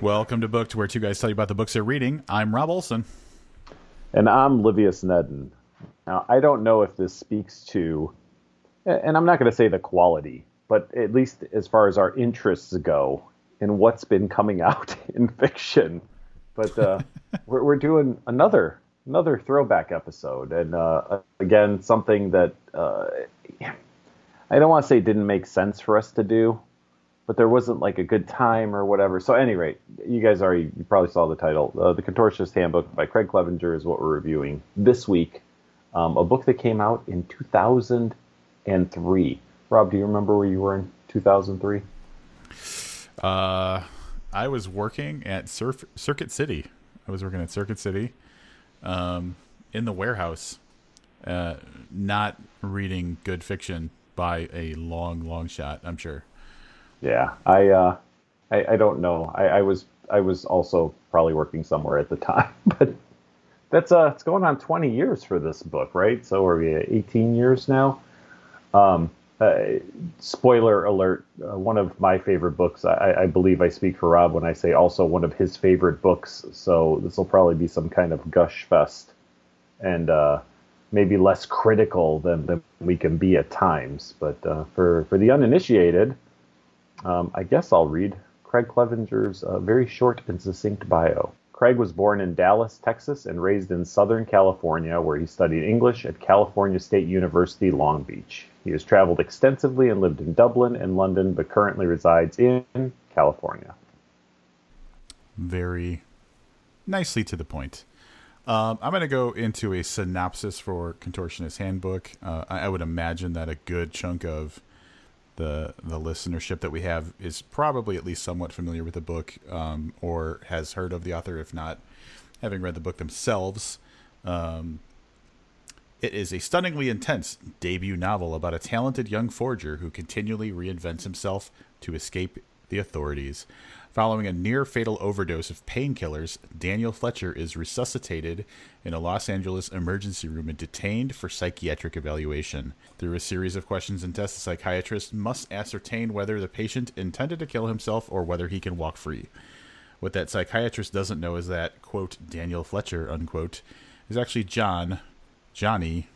Welcome to Booked, where two guys tell you about the books they're reading. I'm Rob Olson. And I'm Livius Nedden. Now, I don't know if this speaks to, and I'm not going to say the quality, but at least as far as our interests go in what's been coming out in fiction. But uh, we're, we're doing another another throwback episode, and uh, again, something that uh, I don't want to say didn't make sense for us to do, but there wasn't like a good time or whatever. So, at any rate, you guys already you probably saw the title. Uh, the Contortionist Handbook by Craig Clevenger is what we're reviewing this week. Um, a book that came out in 2003. Rob, do you remember where you were in 2003? Uh, I was working at Surf- Circuit City. I was working at Circuit City, um, in the warehouse, uh, not reading good fiction by a long, long shot. I'm sure. Yeah, I, uh, I, I don't know. I, I was I was also probably working somewhere at the time, but that's uh, it's going on 20 years for this book, right? So are we 18 years now? Um, uh, spoiler alert: uh, one of my favorite books. I, I, believe I speak for Rob when I say also one of his favorite books. So this will probably be some kind of gush fest, and uh, maybe less critical than, than we can be at times. But uh, for for the uninitiated, um, I guess I'll read Craig Clevenger's uh, very short and succinct bio. Craig was born in Dallas, Texas, and raised in Southern California, where he studied English at California State University, Long Beach. He has traveled extensively and lived in Dublin and London, but currently resides in California. Very nicely to the point. Um, I'm going to go into a synopsis for Contortionist Handbook. Uh, I, I would imagine that a good chunk of the the listenership that we have is probably at least somewhat familiar with the book um, or has heard of the author, if not having read the book themselves. Um, it is a stunningly intense debut novel about a talented young forger who continually reinvents himself to escape the authorities. Following a near fatal overdose of painkillers, Daniel Fletcher is resuscitated in a Los Angeles emergency room and detained for psychiatric evaluation. Through a series of questions and tests, the psychiatrist must ascertain whether the patient intended to kill himself or whether he can walk free. What that psychiatrist doesn't know is that, quote, Daniel Fletcher, unquote, is actually John, Johnny,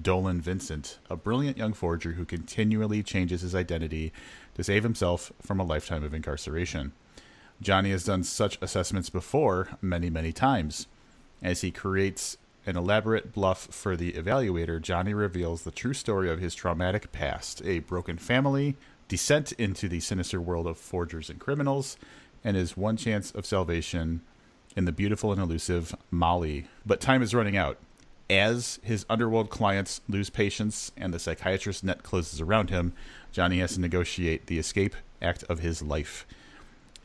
Dolan Vincent, a brilliant young forger who continually changes his identity to save himself from a lifetime of incarceration. Johnny has done such assessments before many, many times. As he creates an elaborate bluff for the evaluator, Johnny reveals the true story of his traumatic past a broken family, descent into the sinister world of forgers and criminals, and his one chance of salvation in the beautiful and elusive Molly. But time is running out. As his underworld clients lose patience and the psychiatrist's net closes around him, Johnny has to negotiate the escape act of his life.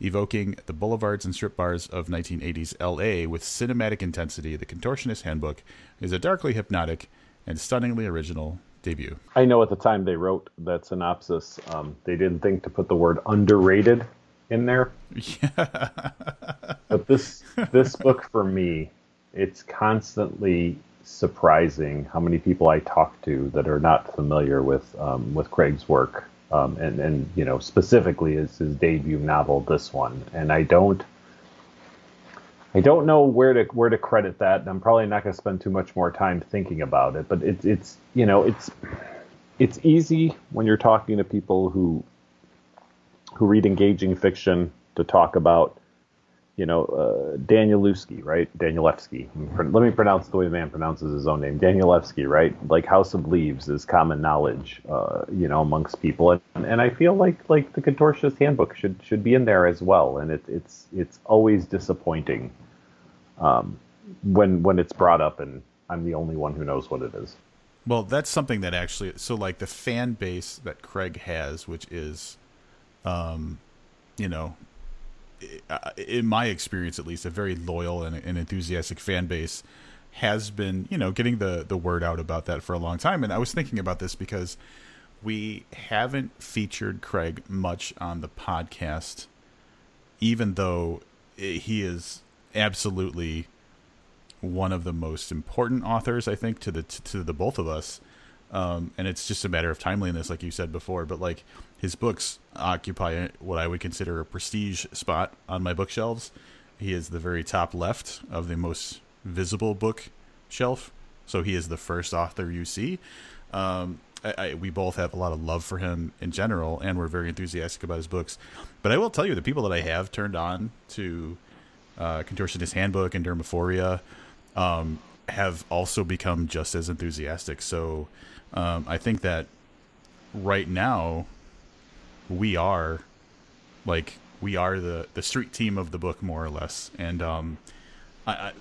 Evoking the boulevards and strip bars of 1980s LA with cinematic intensity, The Contortionist Handbook is a darkly hypnotic and stunningly original debut. I know at the time they wrote that synopsis, um, they didn't think to put the word underrated in there. Yeah. but this this book for me, it's constantly surprising how many people I talk to that are not familiar with um, with Craig's work, um, and and you know specifically is his debut novel, this one, and I don't. I don't know where to where to credit that, and I'm probably not going to spend too much more time thinking about it. But it's it's you know it's it's easy when you're talking to people who who read engaging fiction to talk about you know, uh, Danielewski, right? Danielewski. Let me pronounce the way the man pronounces his own name. Danielewski, right? Like House of Leaves is common knowledge, uh, you know, amongst people, and, and I feel like like the Contortionist Handbook should should be in there as well. And it, it's it's always disappointing um, when when it's brought up, and I'm the only one who knows what it is. Well, that's something that actually, so like the fan base that Craig has, which is, um, you know, in my experience at least, a very loyal and, and, enthusiastic fan base has been, you know, getting the the word out about that for a long time. And I was thinking about this because we haven't featured Craig much on the podcast, even though he is absolutely one of the most important authors, I think, to the to the both of us. Um, and it's just a matter of timeliness, like you said before. But like his books occupy what I would consider a prestige spot on my bookshelves. He is the very top left of the most visible book shelf, so he is the first author you see. Um, I, I, we both have a lot of love for him in general, and we're very enthusiastic about his books. But I will tell you, the people that I have turned on to uh, Contortionist Handbook and Dermaphoria um, have also become just as enthusiastic. So um, I think that right now we are like we are the the street team of the book more or less, and um, I,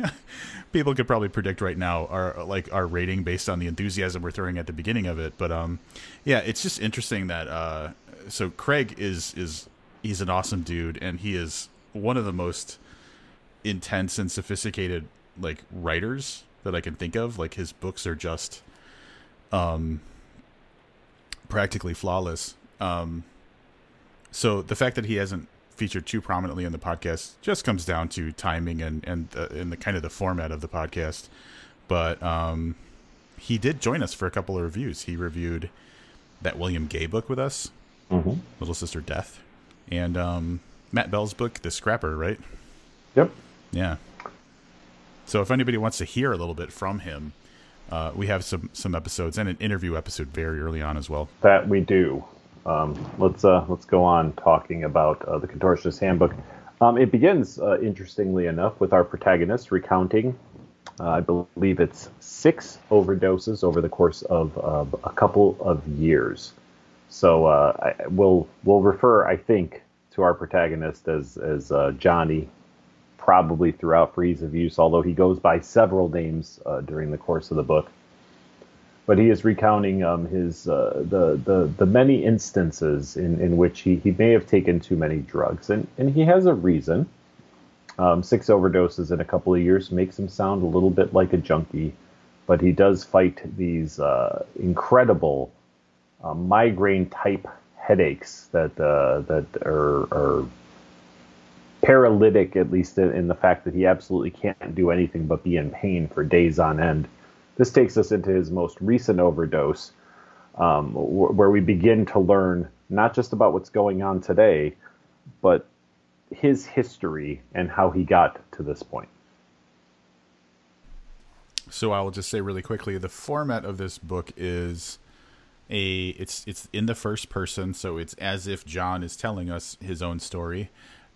I people could probably predict right now our like our rating based on the enthusiasm we're throwing at the beginning of it. But um, yeah, it's just interesting that uh, so Craig is is he's an awesome dude, and he is one of the most intense and sophisticated like writers that I can think of. Like his books are just um practically flawless. Um so the fact that he hasn't featured too prominently in the podcast just comes down to timing and and the, and the kind of the format of the podcast. But um he did join us for a couple of reviews. He reviewed that William Gay book with us, mm-hmm. Little Sister Death, and um, Matt Bell's book, The Scrapper, right? Yep. Yeah. So if anybody wants to hear a little bit from him, uh, we have some some episodes and an interview episode very early on as well. That we do. Um, let's uh, let's go on talking about uh, the Contortionist Handbook. Um, it begins, uh, interestingly enough, with our protagonist recounting, uh, I believe it's six overdoses over the course of a couple of years. So I, we'll we'll refer, I think, to our protagonist as as Johnny probably throughout for ease of use, although he goes by several names uh, during the course of the book. But he is recounting um, his uh, the, the the many instances in, in which he, he may have taken too many drugs, and and he has a reason. Um, six overdoses in a couple of years makes him sound a little bit like a junkie, but he does fight these uh, incredible uh, migraine type headaches that uh, that are, are paralytic, at least in, in, the fact that he absolutely can't do anything but be in pain for days on end. This takes us into his most recent overdose, um, where we begin to learn not just about what's going on today, but his history and how he got to this point. So I will just say really quickly, the format of this book is a it's it's in the first person, so it's as if John is telling us his own story.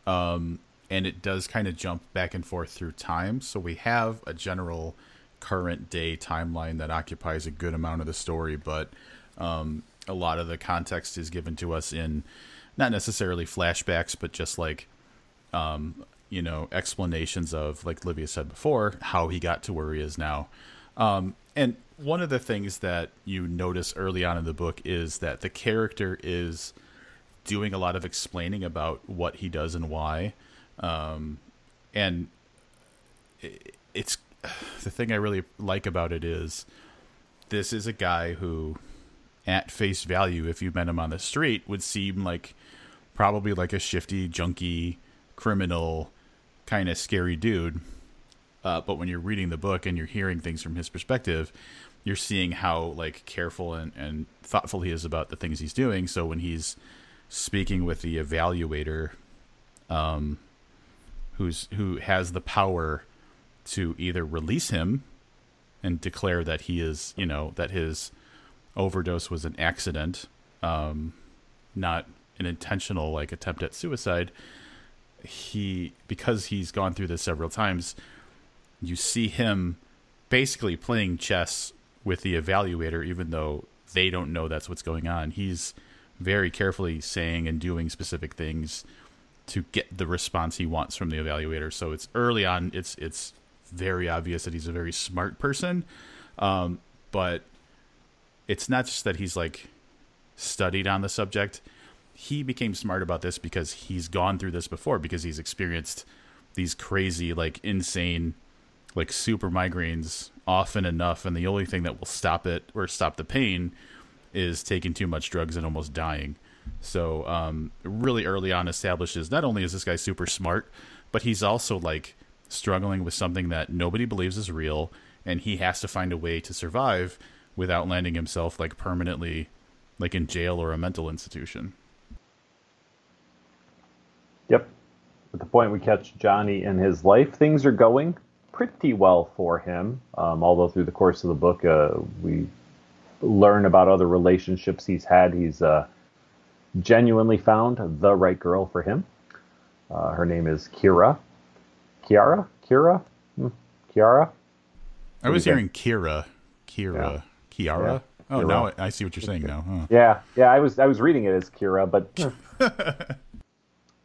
Um, and it does kind of jump back and forth through time. So we have a general current day timeline that occupies a good amount of the story, but um, a lot of the context is given to us in not necessarily flashbacks, but just like um, you know explanations of, like Livia said before, how he got to where he is now. Um, and one of the things that you notice early on in the book is that the character is doing a lot of explaining about what he does and why. Um, and it, it's the thing I really like about it is this is a guy who, at face value, if you met him on the street, would seem like probably like a shifty, junky, criminal, kind of scary dude. Uh, but when you're reading the book and you're hearing things from his perspective, you're seeing how like careful and, and thoughtful he is about the things he's doing. So when he's speaking with the evaluator, um, who's who has the power to either release him and declare that he is, you know, that his overdose was an accident, um, not an intentional like attempt at suicide. He because he's gone through this several times, you see him basically playing chess with the evaluator, even though they don't know that's what's going on. He's very carefully saying and doing specific things to get the response he wants from the evaluator. So it's early on. It's it's very obvious that he's a very smart person, um, but it's not just that he's like studied on the subject. He became smart about this because he's gone through this before because he's experienced these crazy, like insane, like super migraines often enough, and the only thing that will stop it or stop the pain is taking too much drugs and almost dying. So um, really early on establishes not only is this guy super smart, but he's also like struggling with something that nobody believes is real, and he has to find a way to survive without landing himself like permanently like in jail or a mental institution. Yep. At the point we catch Johnny in his life, things are going pretty well for him. Um, although through the course of the book, uh, we learn about other relationships he's had. He's uh, genuinely found the right girl for him. Uh, her name is Kira. Kiara? Kira? Hmm. Kiara? I was hearing Kira. Kira. Yeah. Kiara? Yeah. Oh, Kira. now I see what you're saying now. Huh. Yeah, yeah. I was I was reading it as Kira, but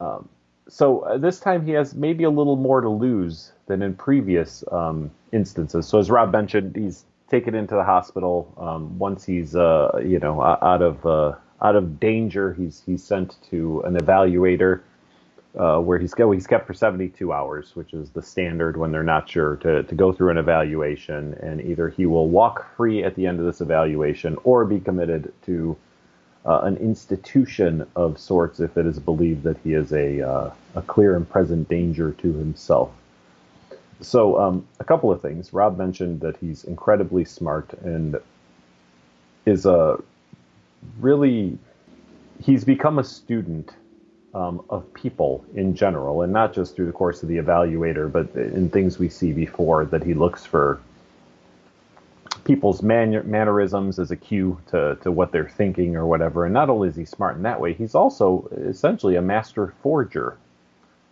um, so uh, this time he has maybe a little more to lose than in previous um, instances. So as Rob mentioned, he's taken into the hospital. Um, once he's uh, you know out of uh, out of danger, he's he's sent to an evaluator uh, where he's he's kept for 72 hours, which is the standard when they're not sure to, to go through an evaluation. And either he will walk free at the end of this evaluation or be committed to uh, an institution of sorts if it is believed that he is a, uh, a clear and present danger to himself. So, um, a couple of things. Rob mentioned that he's incredibly smart and is a really, he's become a student um, of people in general, and not just through the course of the evaluator, but in things we see before that he looks for people's man- mannerisms as a cue to, to what they're thinking or whatever. And not only is he smart in that way, he's also essentially a master forger,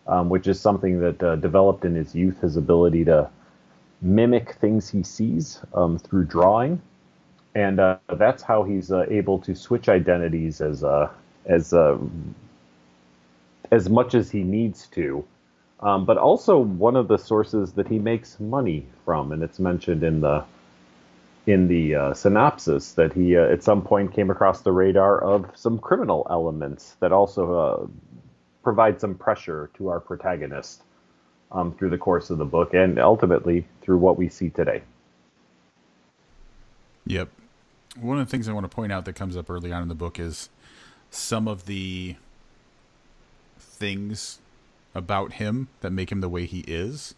um, which is something that uh, developed in his youth his ability to mimic things he sees um, through drawing. And uh, that's how he's uh, able to switch identities as uh, as uh, as much as he needs to. Um, but also one of the sources that he makes money from, and it's mentioned in the in the uh, synopsis that he uh, at some point came across the radar of some criminal elements that also uh, provide some pressure to our protagonist um, through the course of the book and ultimately through what we see today. Yep. One of the things I want to point out that comes up early on in the book is some of the things about him that make him the way he is.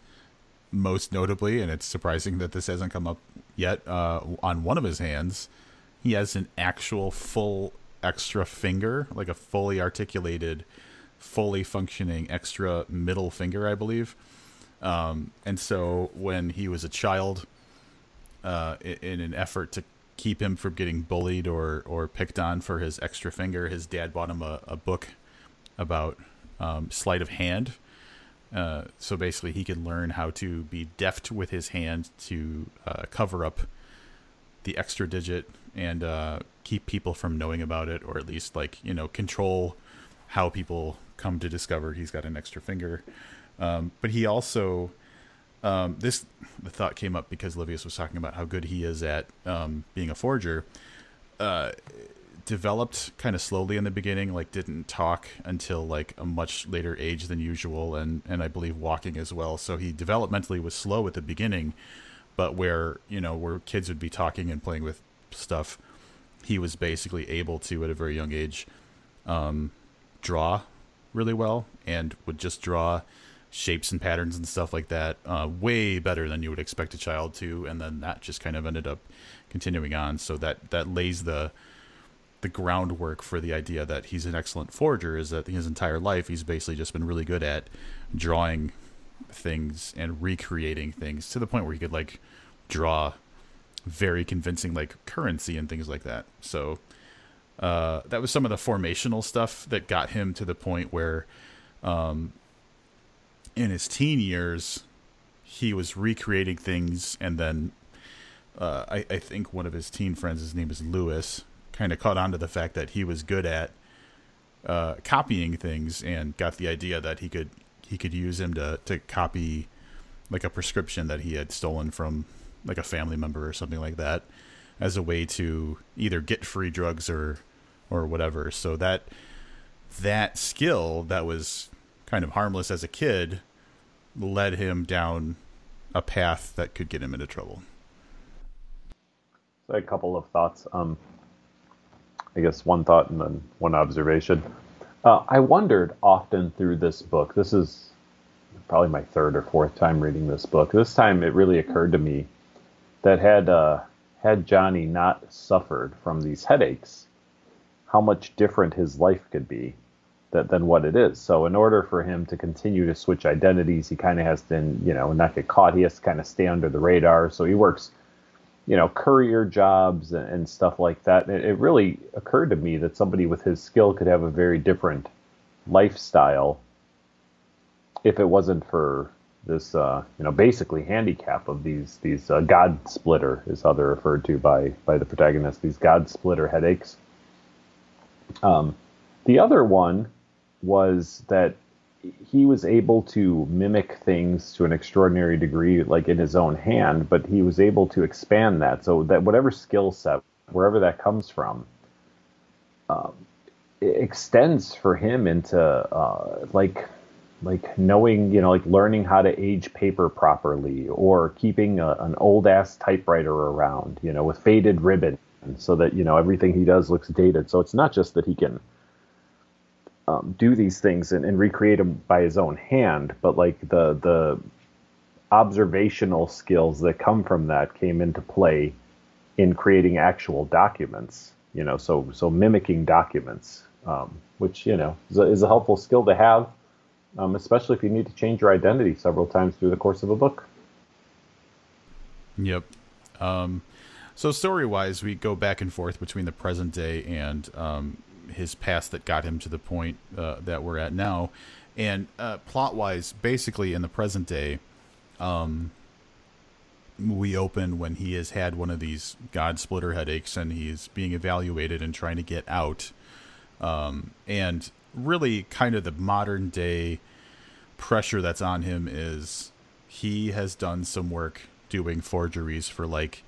Most notably, and it's surprising that this hasn't come up yet, uh, on one of his hands, he has an actual full extra finger, like a fully articulated, fully functioning extra middle finger, I believe. Um, and so when he was a child, uh, in an effort to keep him from getting bullied or, or picked on for his extra finger, his dad bought him a, a book about um, sleight of hand. Uh, so basically, he can learn how to be deft with his hand to uh, cover up the extra digit and uh, keep people from knowing about it, or at least like you know control how people come to discover he's got an extra finger. Um, but he also um, this the thought came up because Livius was talking about how good he is at um, being a forger. Uh, developed kind of slowly in the beginning like didn't talk until like a much later age than usual and and i believe walking as well so he developmentally was slow at the beginning but where you know where kids would be talking and playing with stuff he was basically able to at a very young age um, draw really well and would just draw shapes and patterns and stuff like that uh, way better than you would expect a child to and then that just kind of ended up continuing on so that that lays the the groundwork for the idea that he's an excellent forger is that his entire life he's basically just been really good at drawing things and recreating things to the point where he could like draw very convincing like currency and things like that. So uh, that was some of the formational stuff that got him to the point where um, in his teen years he was recreating things and then uh, I, I think one of his teen friends his name is Lewis kind of caught on to the fact that he was good at uh, copying things and got the idea that he could he could use him to to copy like a prescription that he had stolen from like a family member or something like that as a way to either get free drugs or or whatever. So that that skill that was kind of harmless as a kid led him down a path that could get him into trouble. So a couple of thoughts. Um, I guess one thought and then one observation. Uh, I wondered often through this book. This is probably my third or fourth time reading this book. This time it really occurred to me that had uh, had Johnny not suffered from these headaches, how much different his life could be that, than what it is. So in order for him to continue to switch identities, he kind of has to, you know, not get caught. He has to kind of stay under the radar. So he works, you know, courier jobs and, and stuff like that. It, it really occurred to me that somebody with his skill could have a very different lifestyle if it wasn't for this, uh, you know, basically handicap of these these uh, God splitter is how they're referred to by by the protagonist. These God splitter headaches. Um, the other one was that he was able to mimic things to an extraordinary degree, like in his own hand, but he was able to expand that. So that whatever skill set, wherever that comes from, um, extends for him into uh, like like knowing you know like learning how to age paper properly or keeping a, an old ass typewriter around you know with faded ribbon so that you know everything he does looks dated so it's not just that he can um, do these things and, and recreate them by his own hand, but like the the observational skills that come from that came into play in creating actual documents. You know, so so mimicking documents, um, which you know is a, is a, helpful skill to have, um, especially if you need to change your identity several times through the course of a book. Yep. Um, so story wise, we go back and forth between the present day and um, his past that got him to the point uh, that we're at now. And uh, plot wise, basically in the present day, um, we open when he has had one of these God splitter headaches and he's being evaluated and trying to get out. Um, and really, kind of the modern day pressure that's on him is he has done some work doing forgeries for like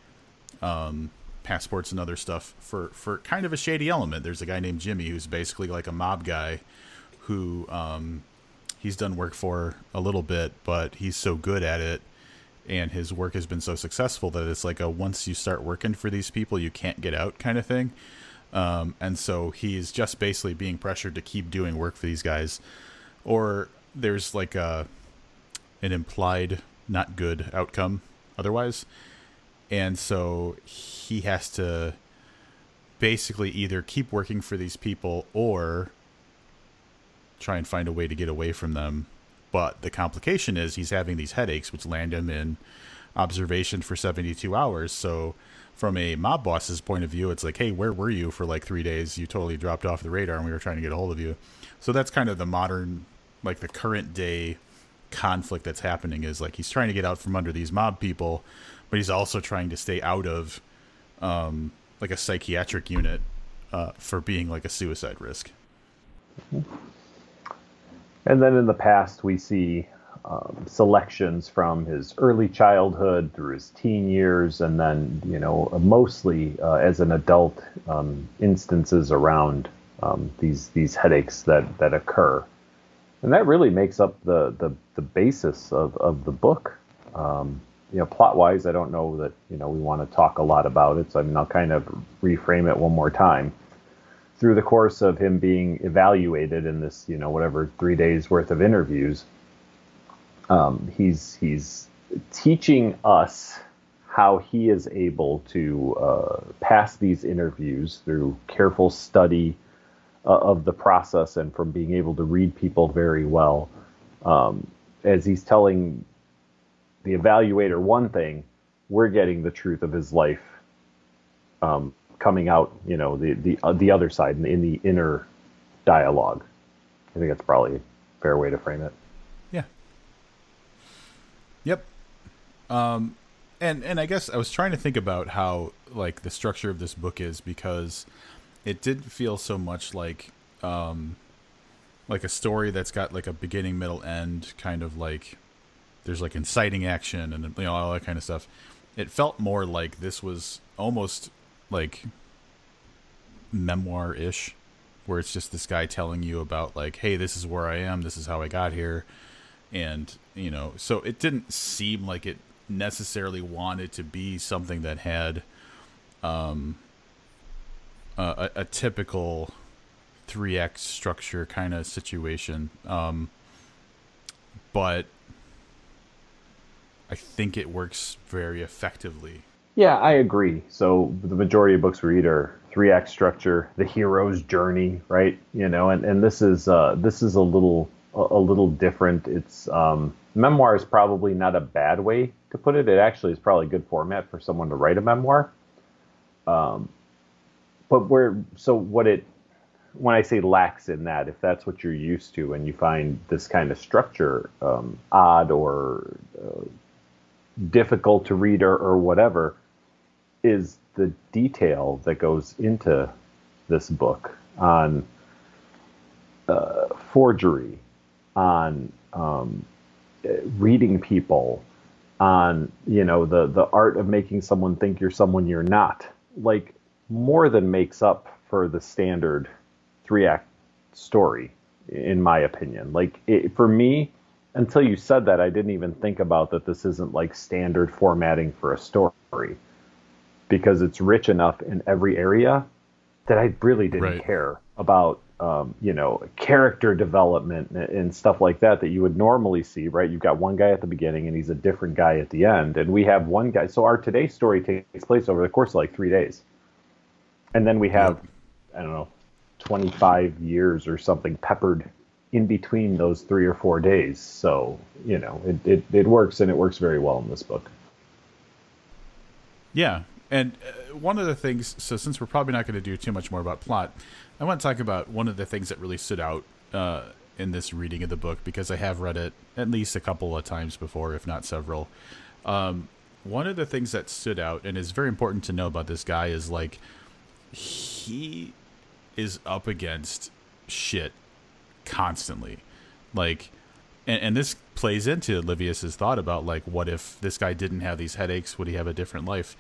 um, passports and other stuff for for kind of a shady element. There's a guy named Jimmy who's basically like a mob guy who um, he's done work for a little bit, but he's so good at it and his work has been so successful that it's like a once you start working for these people, you can't get out kind of thing. Um, and so he's just basically being pressured to keep doing work for these guys, or there's like a an implied not good outcome otherwise and so he has to basically either keep working for these people or try and find a way to get away from them. But the complication is he's having these headaches, which land him in observation for 72 hours. So, from a mob boss's point of view, it's like, hey, where were you for like three days? You totally dropped off the radar and we were trying to get a hold of you. So, that's kind of the modern, like the current day conflict that's happening is like he's trying to get out from under these mob people but he's also trying to stay out of um, like a psychiatric unit uh, for being like a suicide risk. And then in the past, we see um, selections from his early childhood through his teen years, and then you know mostly uh, as an adult um, instances around um, these these headaches that that occur, and that really makes up the the, the basis of, of the book. Um, you know, plot wise, I don't know that you know we want to talk a lot about it. So I mean, I'll kind of reframe it one more time. Through the course of him being evaluated in this, you know, whatever three days worth of interviews, um, he's he's teaching us how he is able to uh, pass these interviews through careful study uh, of the process and from being able to read people very well. Um, as he's telling the evaluator one thing, we're getting the truth of his life um, coming out, you know, the the uh, the other side in, in the inner dialogue. I think that's probably a fair way to frame it. Yeah. Yep. Um, and and I guess I was trying to think about how like the structure of this book is because it didn't feel so much like um like a story that's got like a beginning, middle, end, kind of like there's like inciting action and you know all that kind of stuff. It felt more like this was almost like memoir ish, where it's just this guy telling you about like, hey, this is where I am, this is how I got here, and you know, so it didn't seem like it necessarily wanted to be something that had um a, a typical three act structure kind of situation. Um, but I think it works very effectively. Yeah, I agree. So the majority of books we read are three act structure, the hero's journey, right? You know, and, and this is uh, this is a little a, little different. It's um, memoir is probably not a bad way to put it. It actually is probably a good format for someone to write a memoir. Um, but where so what it when I say lacks in that, if that's what you're used to and you find this kind of structure um, odd or uh, difficult to read or, or whatever, is the detail that goes into this book on uh, forgery, on um, reading people, on you know the the art of making someone think you're someone you're not. Like more than makes up for the standard three act story, in my opinion. Like it, for me, until you said that, I didn't even think about that. This isn't like standard formatting for a story because it's rich enough in every area that I really didn't right. care about, um, you know, character development and stuff like that that you would normally see, right? You've got one guy at the beginning and he's a different guy at the end. And we have one guy. So our today's story takes place over the course of like three days. And then we have, I don't know, 25 years or something peppered in between those three or four days. So, you know, it, it, it works and it works very well in this book. Yeah. And uh, one of the things, so since we're probably not going to do too much more about plot, I want to talk about one of the things that really stood out uh, in this reading of the book because I have read it at least a couple of times before, if not several. Um, one of the things that stood out and is very important to know about this guy is like he is up against shit constantly. Like, and, and this plays into Livius's thought about like, what if this guy didn't have these headaches? Would he have a different life?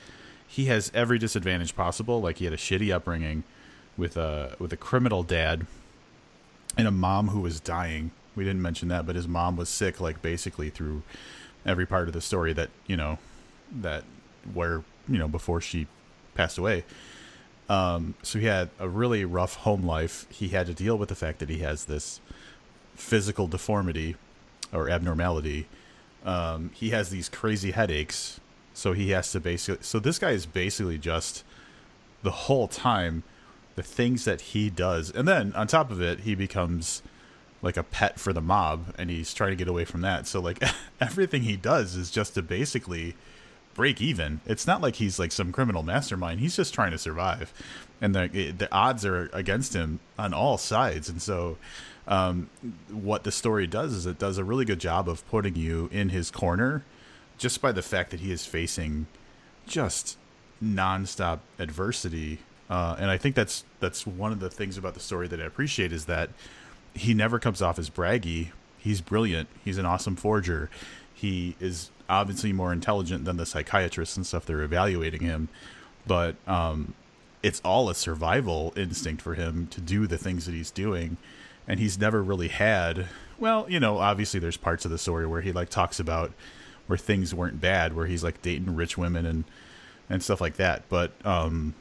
He has every disadvantage possible. Like, he had a shitty upbringing with a with a criminal dad and a mom who was dying. We didn't mention that, but his mom was sick, like basically through every part of the story that you know that where you know before she passed away. Um, so he had a really rough home life. He had to deal with the fact that he has this physical deformity or abnormality. Um, he has these crazy headaches. So he has to basically. So this guy is basically just the whole time the things that he does. And then on top of it, he becomes like a pet for the mob and he's trying to get away from that. So like everything he does is just to basically break even. It's not like he's like some criminal mastermind. He's just trying to survive, and the the odds are against him on all sides. And so, um, what the story does is it does a really good job of putting you in his corner, just by the fact that he is facing just nonstop adversity. Uh, and I think that's that's one of the things about the story that I appreciate is that he never comes off as braggy. He's brilliant. He's an awesome forger. He is obviously more intelligent than the psychiatrists and stuff they're evaluating him, but um, it's all a survival instinct for him to do the things that he's doing, and he's never really had. Well, you know, obviously there's parts of the story where he like talks about where things weren't bad, where he's like dating rich women and and stuff like that, but um,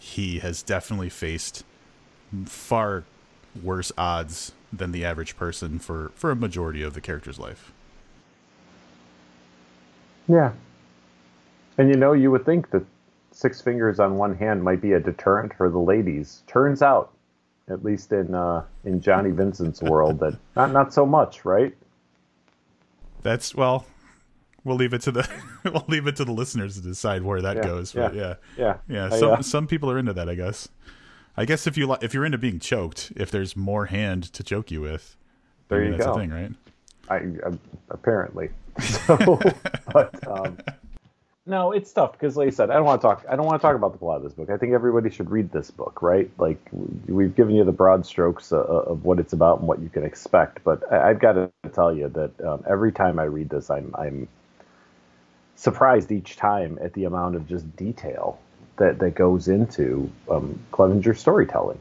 he has definitely faced far worse odds than the average person for for a majority of the character's life. Yeah. And you know, you would think that six fingers on one hand might be a deterrent for the ladies. Turns out, at least in uh, in Johnny Vincent's world, that not not so much, right? That's well, we'll leave it to the we'll leave it to the listeners to decide where that yeah, goes. Yeah, yeah, yeah, yeah. Some uh, some people are into that, I guess. I guess if you if you're into being choked, if there's more hand to choke you with, there you that's go. The thing, right? I, I apparently. So, but um, no, it's tough because, like I said, I don't want to talk. I don't want to talk about the plot of this book. I think everybody should read this book, right? Like we've given you the broad strokes uh, uh, of what it's about and what you can expect. But I, have got to tell you that um, every time I read this, I'm I'm surprised each time at the amount of just detail that that goes into um, Clevenger's storytelling.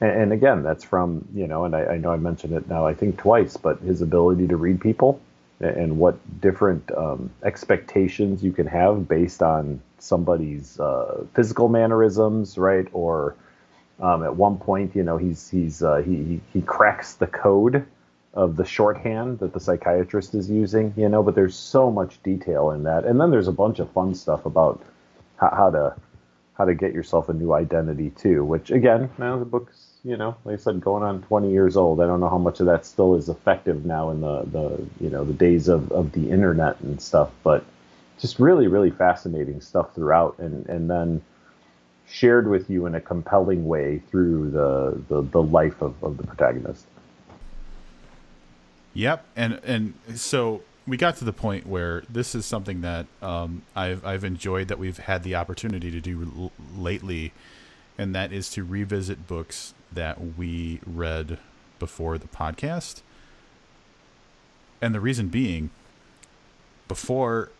And, and, again, that's from you know, and I, I know I mentioned it now, I think twice, but his ability to read people and what different um, expectations you can have based on somebody's uh, physical mannerisms, right? Or um, at one point, you know, he's he's uh, he, he, he cracks the code of the shorthand that the psychiatrist is using, you know, but there's so much detail in that. And then there's a bunch of fun stuff about how, how to how to get yourself a new identity too, which again, now the book's, you know, like I said, going on 20 years old. I don't know how much of that still is effective now in the, the you know, the days of, of the internet and stuff, but just really, really fascinating stuff throughout. And, and then shared with you in a compelling way through the, the, the life of, of the protagonist. Yep, and and so we got to the point where this is something that um, I've I've enjoyed that we've had the opportunity to do l- lately, and that is to revisit books that we read before the podcast. And the reason being, before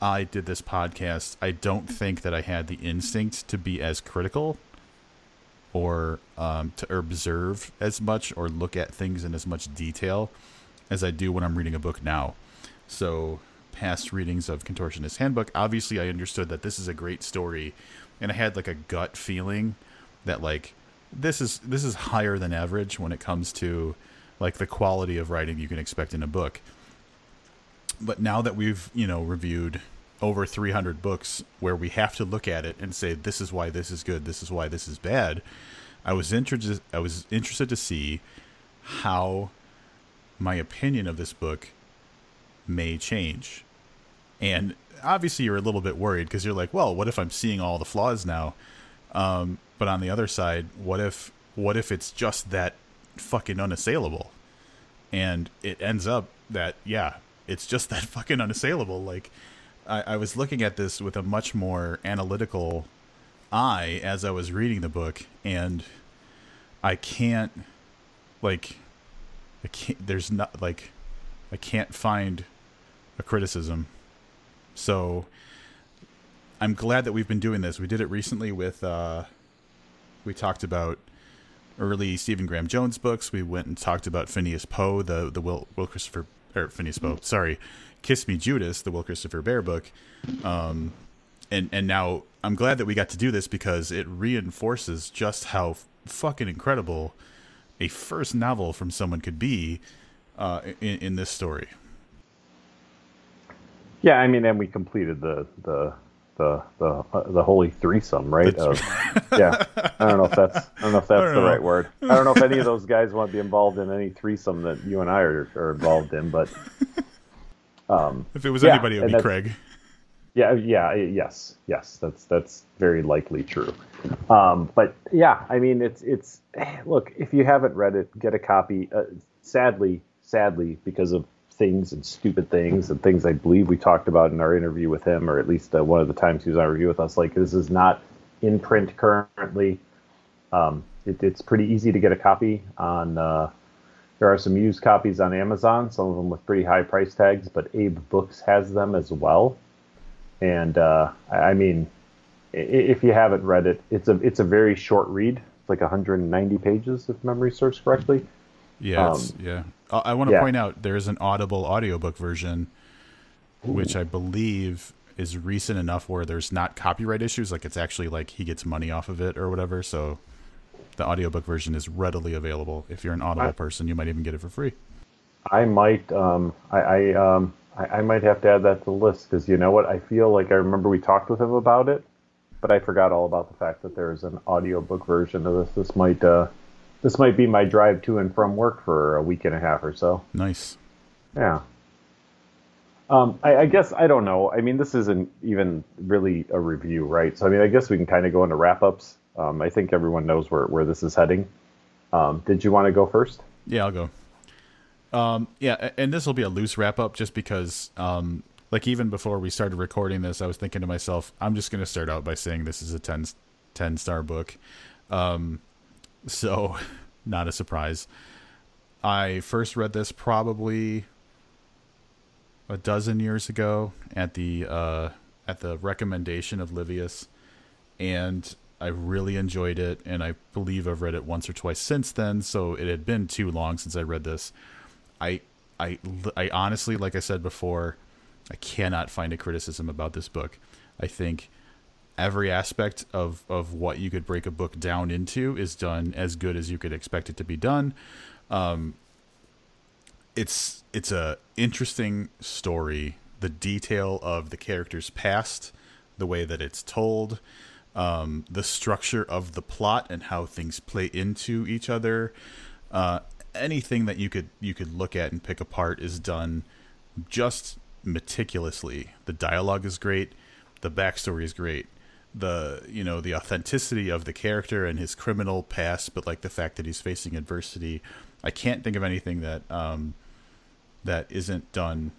I did this podcast, I don't think that I had the instinct to be as critical or um, to observe as much or look at things in as much detail as I do when I'm reading a book now. So, past readings of Contortionist Handbook, obviously I understood that this is a great story, and I had like a gut feeling that like this is this is higher than average when it comes to like the quality of writing you can expect in a book. But now that we've, you know, reviewed over 300 books where we have to look at it and say this is why this is good, this is why this is bad, I was interested I was interested to see how my opinion of this book may change. And obviously, you're a little bit worried because you're like, well, what if I'm seeing all the flaws now? Um, but on the other side, what if what if it's just that fucking unassailable? And it ends up that yeah, it's just that fucking unassailable. Like I, I was looking at this with a much more analytical eye as I was reading the book, and I can't like I can't. There's not like I can't find a criticism. So I'm glad that we've been doing this. We did it recently with uh, we talked about early Stephen Graham Jones books. We went and talked about Phineas Poe, the the Will, Will Christopher or Phineas Poe. Sorry, Kiss Me Judas, the Will Christopher Baer book. Um, and and now I'm glad that we got to do this because it reinforces just how fucking incredible a first novel from someone could be uh, in, in this story. Yeah, I mean, and we completed the the the the uh, the holy threesome, right? Of, yeah, I don't know if that's I don't know if that's the know. right word. I don't know if any of those guys want to be involved in any threesome that you and I are, are involved in, but um, if it was yeah, anybody, it would be Craig. Yeah, yeah, yes, yes, that's that's very likely true. Um, but yeah, I mean, it's it's look if you haven't read it, get a copy. Uh, sadly, sadly, because of things and stupid things and things I believe we talked about in our interview with him, or at least uh, one of the times he was on review with us, like this is not in print currently. Um, it, it's pretty easy to get a copy on. Uh, there are some used copies on Amazon, some of them with pretty high price tags, but Abe Books has them as well. And uh, I mean, if you haven't read it, it's a it's a very short read. It's like 190 pages, if memory serves correctly. Yeah, um, yeah. I want to yeah. point out there is an Audible audiobook version, Ooh. which I believe is recent enough where there's not copyright issues. Like it's actually like he gets money off of it or whatever. So the audiobook version is readily available. If you're an Audible I, person, you might even get it for free. I might. Um, I, I um, I, I might have to add that to the list because you know what? I feel like I remember we talked with him about it, but I forgot all about the fact that there's an audiobook version of this. This might uh, this might be my drive to and from work for a week and a half or so. Nice. Yeah. Um, I, I, guess I don't know. I mean, this isn't even really a review, right? So I mean, I guess we can kind of go into wrap ups. Um, I think everyone knows where where this is heading. Um, did you want to go first? Yeah, I'll go. Um, yeah, and this will be a loose wrap up just because, um, like, even before we started recording this, I was thinking to myself, I'm just going to start out by saying this is a 10, 10 star book. Um, so, not a surprise. I first read this probably a dozen years ago at the uh, at the recommendation of Livius, and I really enjoyed it. And I believe I've read it once or twice since then. So it had been too long since I read this. I I I honestly, like I said before, I cannot find a criticism about this book. I think every aspect of of what you could break a book down into is done as good as you could expect it to be done. Um, it's it's a interesting story. The detail of the character's past, the way that it's told, um, the structure of the plot, and how things play into each other. Uh, anything that you could you could look at and pick apart is done just meticulously. The dialogue is great. The backstory is great. The you know the authenticity of the character and his criminal past, but like the fact that he's facing adversity. I can't think of anything that um, that isn't done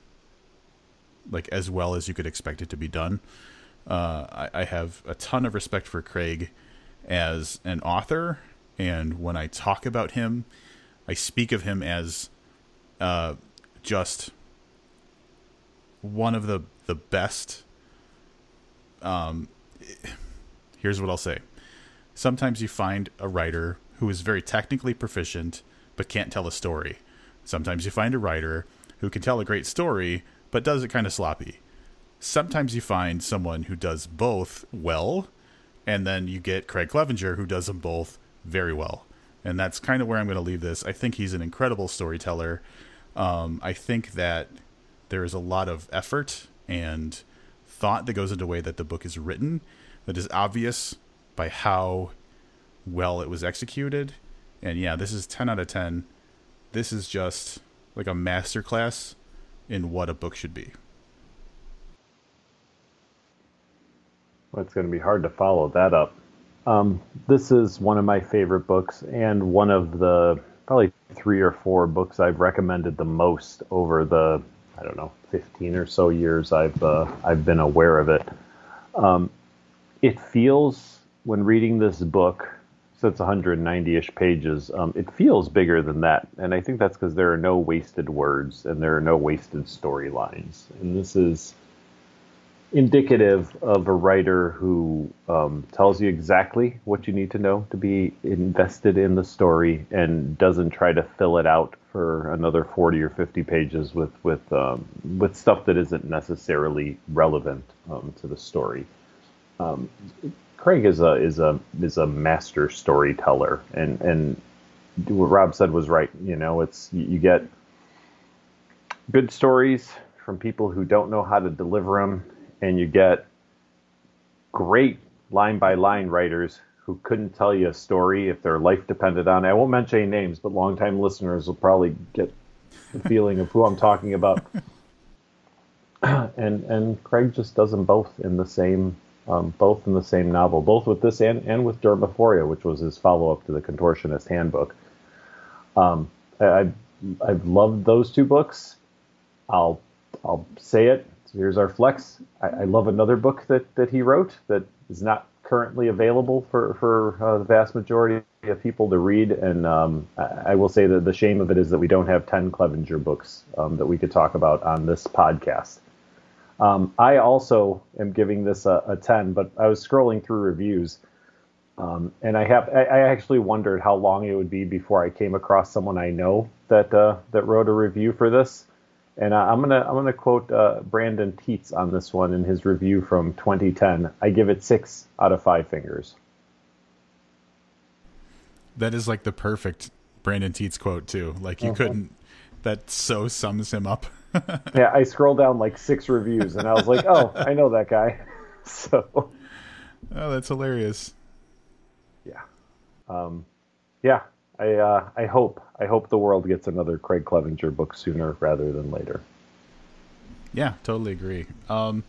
like as well as you could expect it to be done. Uh, I, I have a ton of respect for Craig as an author, and when I talk about him, I speak of him as uh, just one of the the best. Um, here's what I'll say: sometimes you find a writer who is very technically proficient but can't tell a story. Sometimes you find a writer who can tell a great story but does it kind of sloppy. Sometimes you find someone who does both well, and then you get Craig Clevenger who does them both very well. And that's kind of where I'm going to leave this. I think he's an incredible storyteller. Um, I think that there is a lot of effort and thought that goes into the way that the book is written that is obvious by how well it was executed. And yeah, this is 10 out of 10. This is just like a masterclass in what a book should be. Well, it's going to be hard to follow that up. Um, this is one of my favorite books and one of the probably three or four books I've recommended the most over the I don't know, 15 or so years I've uh, I've been aware of it. Um, it feels when reading this book, so it's 190-ish pages. Um, it feels bigger than that, and I think that's because there are no wasted words and there are no wasted storylines. And this is indicative of a writer who um, tells you exactly what you need to know to be invested in the story and doesn't try to fill it out for another 40 or 50 pages with with um, with stuff that isn't necessarily relevant um, to the story. Um, Craig is a is a is a master storyteller, and and what Rob said was right. You know, it's you get good stories from people who don't know how to deliver them and you get great line by line writers who couldn't tell you a story if their life depended on it. I won't mention any names, but longtime listeners will probably get the feeling of who I'm talking about. and and Craig just does them both in the same um, both in the same novel, both with this and, and with Dermaphoria, which was his follow up to the Contortionist Handbook. Um, I, I've loved those two books. I'll I'll say it here's our flex. I, I, love another book that, that he wrote that is not currently available for for uh, the vast majority of people to read. And um, I, I, will say that the shame of it is that we don't have ten Clevenger books um, that we could talk about on this podcast. Um, I also am giving this a, a, ten, but I was scrolling through reviews. Um, and I have I, I actually wondered how long it would be before I came across someone I know that uh, that wrote a review for this. And uh, I'm gonna I'm gonna quote uh, Brandon Tietz on this one in his review from 2010. I give it six out of five fingers. That is like the perfect Brandon Tietz quote too. Like you uh-huh. couldn't. That so sums him up. yeah, I scrolled down like six reviews and I was like, oh, I know that guy. so. Oh, that's hilarious. Yeah. Um, yeah, I uh, I hope I hope the world gets another Craig Clevenger book sooner rather than later. Yeah, totally agree. Um,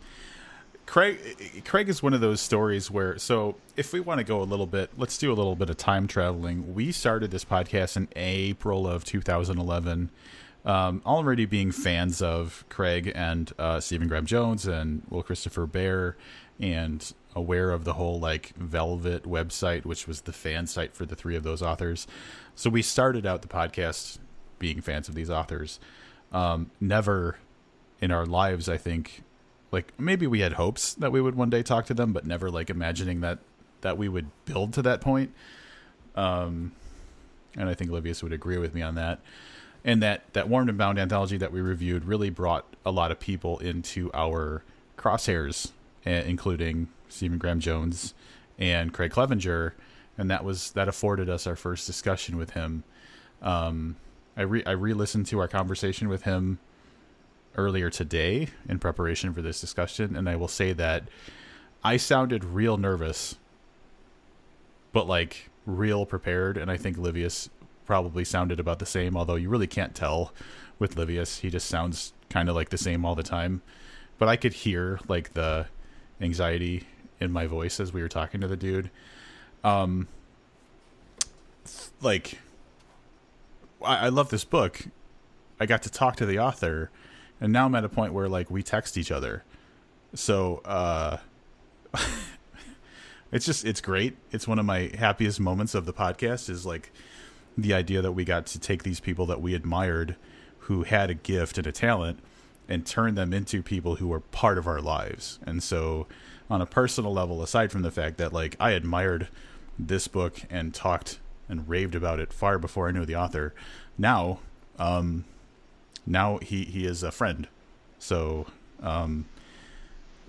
Craig Craig is one of those stories where so if we want to go a little bit, let's do a little bit of time traveling. We started this podcast in April of 2011. Um, already being fans of Craig and uh, Stephen Graham Jones and Will Christopher Baer and aware of the whole like Velvet website, which was the fan site for the three of those authors. So we started out the podcast being fans of these authors. Um, never in our lives, I think, like maybe we had hopes that we would one day talk to them, but never like imagining that that we would build to that point. Um, and I think Livius would agree with me on that. And that that Warmed and Bound anthology that we reviewed really brought a lot of people into our crosshairs, including Stephen Graham Jones and Craig Clevenger, and that was that afforded us our first discussion with him. Um, I re I re-listened to our conversation with him earlier today in preparation for this discussion, and I will say that I sounded real nervous, but like real prepared, and I think Livius probably sounded about the same. Although you really can't tell with Livius; he just sounds kind of like the same all the time. But I could hear like the anxiety in my voice as we were talking to the dude. Um, like I, I love this book. I got to talk to the author, and now I'm at a point where like we text each other. So uh, it's just it's great. It's one of my happiest moments of the podcast. Is like the idea that we got to take these people that we admired, who had a gift and a talent, and turn them into people who were part of our lives. And so, on a personal level, aside from the fact that like I admired this book and talked and raved about it far before I knew the author. Now, um, now he he is a friend. So um,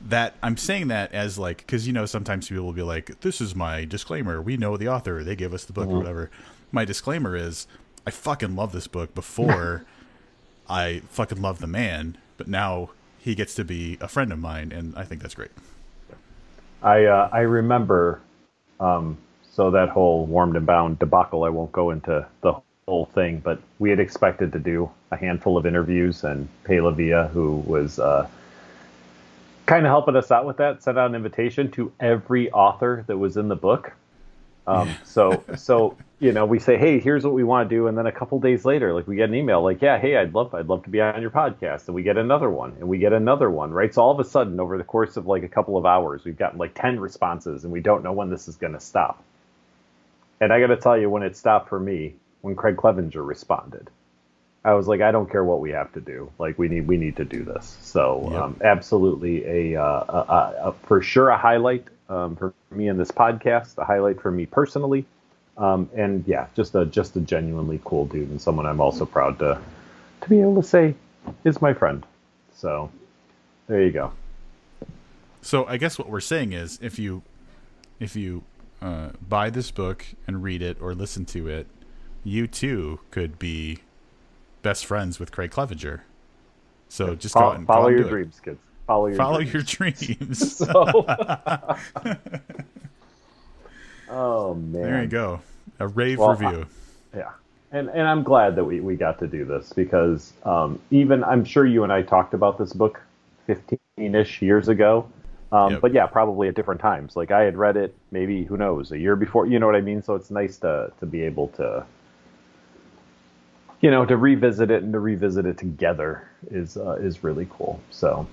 that I'm saying that as like because you know sometimes people will be like, "This is my disclaimer. We know the author. They give us the book mm-hmm. or whatever." My disclaimer is, I fucking love this book before I fucking love the man, but now he gets to be a friend of mine, and I think that's great. I uh, I remember um, so that whole warmed and bound debacle, I won't go into the whole thing, but we had expected to do a handful of interviews, and Pay who was uh, kind of helping us out with that, sent out an invitation to every author that was in the book. Um, so, so you know, we say, hey, here's what we want to do, and then a couple days later, like we get an email, like, yeah, hey, I'd love, I'd love to be on your podcast, and we get another one, and we get another one, right? So all of a sudden, over the course of like a couple of hours, we've gotten like ten responses, and we don't know when this is going to stop. And I got to tell you, when it stopped for me, when Craig Clevenger responded, I was like, I don't care what we have to do. Like we need we need to do this. So yep. um, absolutely a, uh, a, a, for sure a highlight um, for me in this podcast, a highlight for me personally, um, and yeah, just a just a genuinely cool dude and someone I'm also proud to to be able to say is my friend. So there you go. So I guess what we're saying is if you if you uh, buy this book and read it or listen to it, you too could be best friends with Craig Clevenger. So just follow, go and follow your dreams, kids. Follow your follow dreams. your dreams. so, oh man, there you go. A rave well, review. I, yeah, and and I'm glad that we we got to do this because um, even I'm sure you and I talked about this book 15 ish years ago, um, yep. But yeah, probably at different times. Like I had read it maybe who knows a year before. You know what I mean? So it's nice to to be able to you know to revisit it and to revisit it together is uh, is really cool. So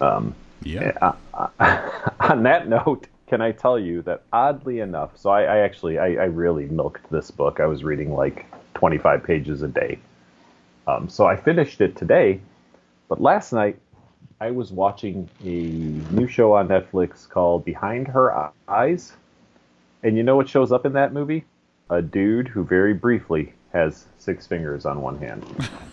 um, yeah. on that note, can I tell you that oddly enough, so I, I actually I, I, really milked this book. I was reading like 25 pages a day. Um, so I finished it today, but last night I was watching a new show on Netflix called Behind Her Eyes. And you know what shows up in that movie? A dude who very briefly has six fingers on one hand.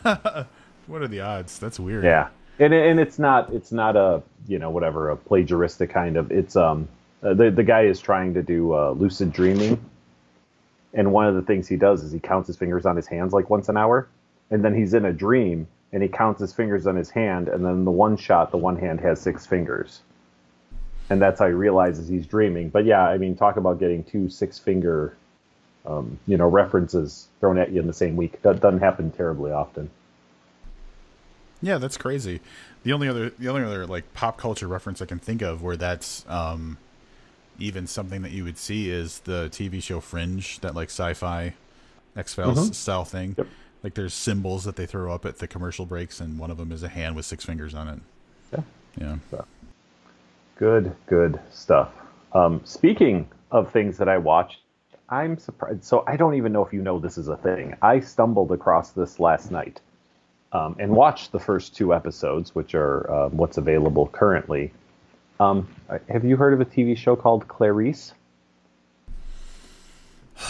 what are the odds? That's weird. Yeah. And and it's not it's not a, you know, whatever, a plagiaristic kind of. It's um uh, the the guy is trying to do uh, lucid dreaming. And one of the things he does is he counts his fingers on his hands like once an hour, and then he's in a dream and he counts his fingers on his hand, and then the one shot, the one hand has six fingers, and that's how he realizes he's dreaming. But yeah, I mean, talk about getting two six finger, um, you know, references thrown at you in the same week. That doesn't happen terribly often. Yeah, that's crazy. The only other, the only other like pop culture reference I can think of where that's um, even something that you would see is the TV show Fringe, that like sci-fi X Files mm-hmm. style thing. Yep like there's symbols that they throw up at the commercial breaks, and one of them is a hand with six fingers on it. Yeah. Yeah. So, good, good stuff. Um, speaking of things that I watched, I'm surprised. So I don't even know if you know this is a thing. I stumbled across this last night um, and watched the first two episodes, which are uh, what's available currently. Um, have you heard of a TV show called Clarice?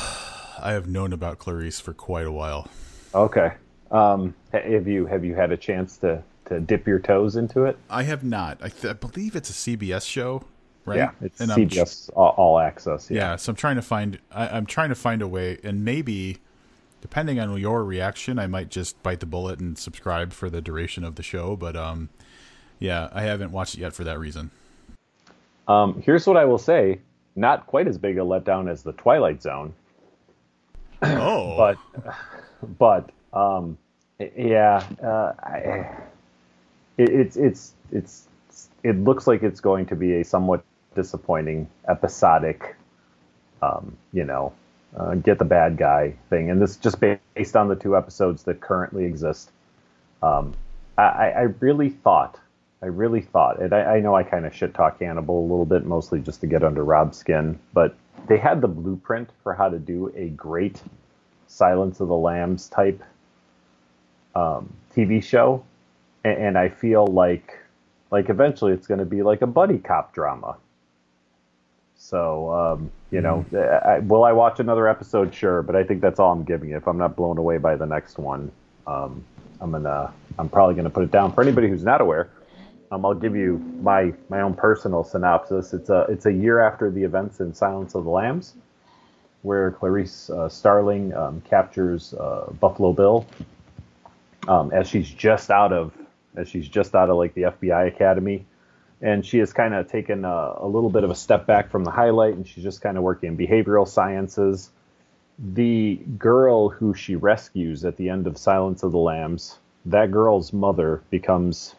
I have known about Clarice for quite a while. Okay. Um, have you have you had a chance to to dip your toes into it? I have not. I, th- I believe it's a CBS show, right? Yeah, it's and CBS tr- all, access. Yeah. yeah. so I'm trying to find. I, I'm trying to find a way, and maybe depending on your reaction, I might just bite the bullet and subscribe for the duration of the show. But um, yeah, I haven't watched it yet for that reason. Um, here's what I will say: not quite as big a letdown as the Twilight Zone. Oh, but but um, yeah, uh, I, it, it's it's it's it looks like it's going to be a somewhat disappointing episodic, um, you know, uh, get the bad guy thing, and this just based on the two episodes that currently exist. Um, I, I really thought, I really thought, and I, I know I kind of shit talk Hannibal a little bit, mostly just to get under Rob's skin, but they had the blueprint for how to do a great Silence of the Lambs type um, TV show, and, and I feel like like eventually it's going to be like a buddy cop drama. So um, you know, mm. I, will I watch another episode? Sure, but I think that's all I'm giving it. If I'm not blown away by the next one, um, I'm gonna I'm probably gonna put it down. For anybody who's not aware, um, I'll give you my my own personal synopsis. It's a it's a year after the events in Silence of the Lambs, where Clarice uh, Starling um, captures uh, Buffalo Bill um, as she's just out of as she's just out of like the FBI academy, and she has kind of taken a, a, little bit of a step back from the highlight, and she's just kind of working in behavioral sciences. The girl who she rescues at the end of Silence of the Lambs, that girl's mother becomes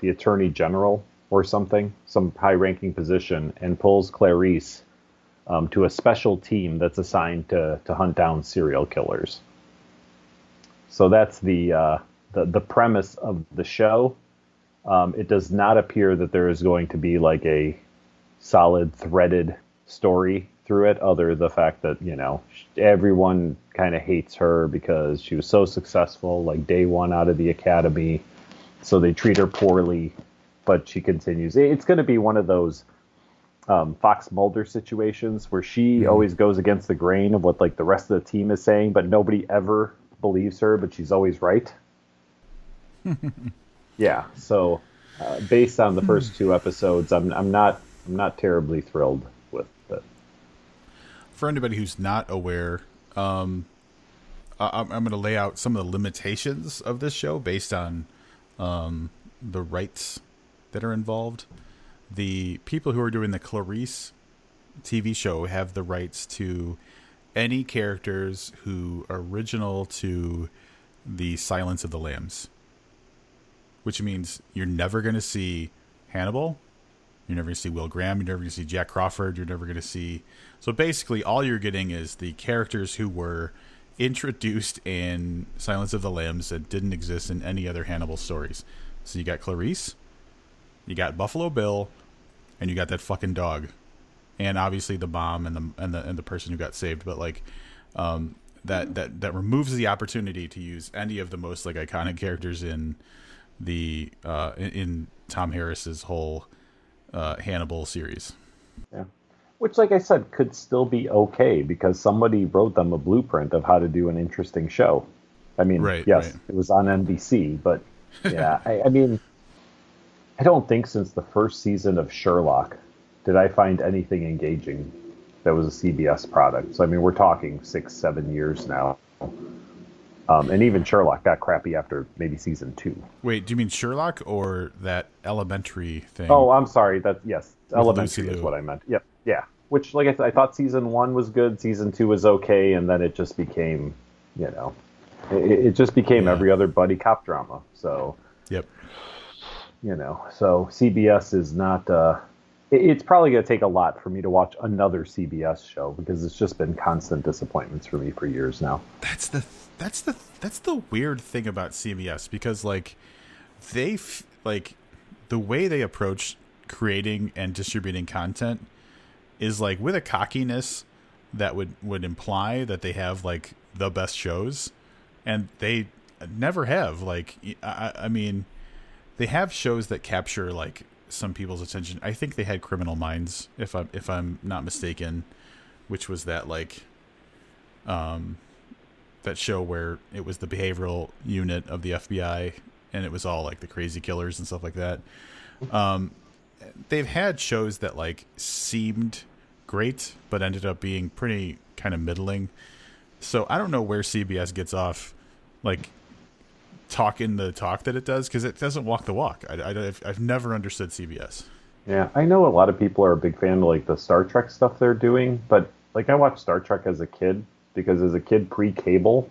the attorney general or something, some high-ranking position, and pulls Clarice um, to a special team that's assigned to to hunt down serial killers. So that's the uh, the, the premise of the show. Um, it does not appear that there is going to be like a solid threaded story through it, other the fact that you know everyone kind of hates her because she was so successful, like day one out of the academy. So they treat her poorly, but she continues. It's going to be one of those um, Fox Mulder situations where she mm-hmm. always goes against the grain of what like the rest of the team is saying, but nobody ever believes her, but she's always right. yeah. So, uh, based on the first two episodes, I'm I'm not I'm not terribly thrilled with it. For anybody who's not aware, um, I, am going to lay out some of the limitations of this show based on um, the rights that are involved. The people who are doing the Clarice TV show have the rights to any characters who are original to the Silence of the Lambs which means you're never going to see Hannibal. You're never going to see Will Graham. You're never going to see Jack Crawford. You're never going to see. So basically, all you're getting is the characters who were introduced in Silence of the Lambs that didn't exist in any other Hannibal stories. So you got Clarice, you got Buffalo Bill, and you got that fucking dog, and obviously the bomb and the and the and the person who got saved. But like, um, that that that removes the opportunity to use any of the most like iconic characters in the uh, in, in Tom Harris's whole uh, Hannibal series. Yeah, which, like I said, could still be okay because somebody wrote them a blueprint of how to do an interesting show. I mean, right, yes, right. it was on NBC, but yeah, I, I mean, I don't think since the first season of Sherlock did I find anything engaging that was a CBS product. So I mean, we're talking six, seven years now. Um, and even Sherlock got crappy after maybe season two. Wait, do you mean Sherlock or that elementary thing? Oh, I'm sorry. That yes, elementary is what I meant. Yep, yeah. Which, like I said, I thought season one was good, season two was okay, and then it just became, you know, it, it just became yeah. every other buddy cop drama. So, yep. You know, so CBS is not. Uh, it, it's probably going to take a lot for me to watch another CBS show because it's just been constant disappointments for me for years now. That's the that's the that's the weird thing about CBS because like they f- like the way they approach creating and distributing content is like with a cockiness that would would imply that they have like the best shows and they never have like I, I mean they have shows that capture like some people's attention i think they had criminal minds if i'm if i'm not mistaken which was that like um that show where it was the behavioral unit of the FBI and it was all like the crazy killers and stuff like that. Um, they've had shows that like seemed great but ended up being pretty kind of middling. So I don't know where CBS gets off, like talking the talk that it does because it doesn't walk the walk. I, have I've never understood CBS. Yeah, I know a lot of people are a big fan of like the Star Trek stuff they're doing, but like I watched Star Trek as a kid because as a kid pre-cable,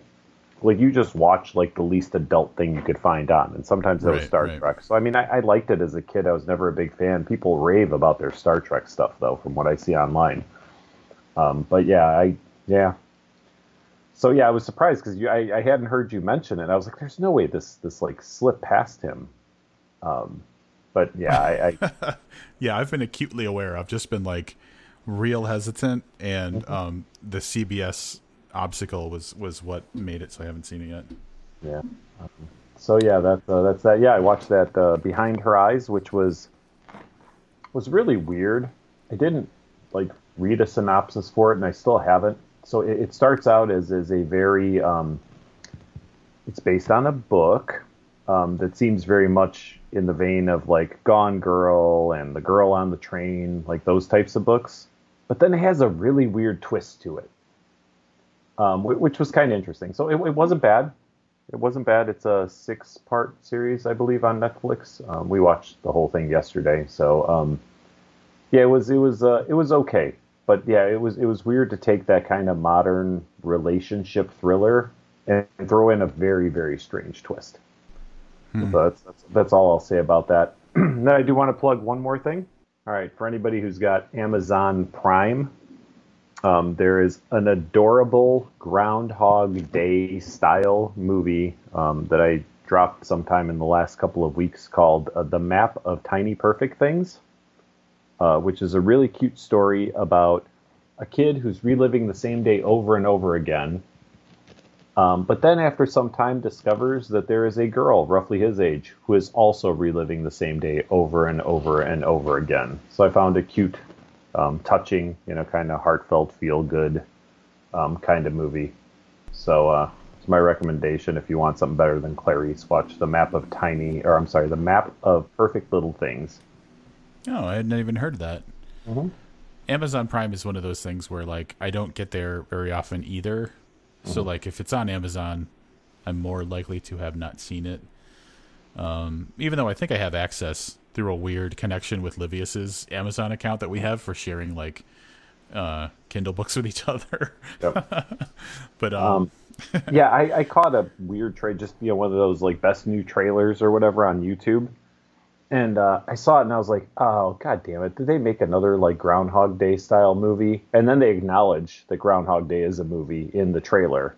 like you just watch like the least adult thing you could find on, and sometimes that right, was Star right. Trek. So I mean, I, I, liked it as a kid. I was never a big fan. People rave about their Star Trek stuff though, from what I see online. Um, but yeah, I yeah. So yeah, I was surprised because I, I hadn't heard you mention it. I was like, "There's no way this this like slipped past him." Um, but yeah, I, I yeah, I've been acutely aware. I've just been like real hesitant, and mm-hmm. um, the CBS obstacle was was what made it. So I haven't seen it yet. Yeah. Um, so yeah, that's uh, that's that. Yeah, I watched that uh, Behind Her Eyes, which was was really weird. I didn't like read a synopsis for it, and I still haven't. So it, it starts out as as a very um, it's based on a book um, that seems very much in the vein of like Gone Girl and The Girl on the Train, like those types of books. But then it has a really weird twist to it um, which was kind of interesting. So it, it, wasn't bad. It wasn't bad. It's a six-part series, I believe, on Netflix. Um, we watched the whole thing yesterday, so um, yeah, it was it was uh, it was okay. But yeah, it was it was weird to take that kind of modern relationship thriller and throw in a very very strange twist. Hmm. So that's, that's that's all I'll say about that. then I do want to plug one more thing. All right, for anybody who's got Amazon Prime, um, there is an adorable Groundhog Day style movie um, that I dropped sometime in the last couple of weeks called uh, The Map of Tiny Perfect Things, uh, which is a really cute story about a kid who's reliving the same day over and over again. Um, but then, after some time, discovers that there is a girl roughly his age who is also reliving the same day over and over and over again. So I found a cute um, touching, you know, kind of heartfelt, feel good um, kind of movie. So uh, it's my recommendation if you want something better than Clarice, watch the map of tiny, or I'm sorry, the map of perfect little things. Oh, I hadn't even heard of that. Mm-hmm. Amazon Prime is one of those things where like I don't get there very often either. Mm-hmm. So like if it's on Amazon, I'm more likely to have not seen it. Um, even though I think I have access through a weird connection with Livius's Amazon account that we have for sharing like uh, Kindle books with each other. Yep. but um, um yeah, I, I, caught a weird trade, just you know, one of those like best new trailers or whatever on YouTube, and uh, I saw it and I was like, oh god damn it, did they make another like Groundhog Day style movie? And then they acknowledge that Groundhog Day is a movie in the trailer,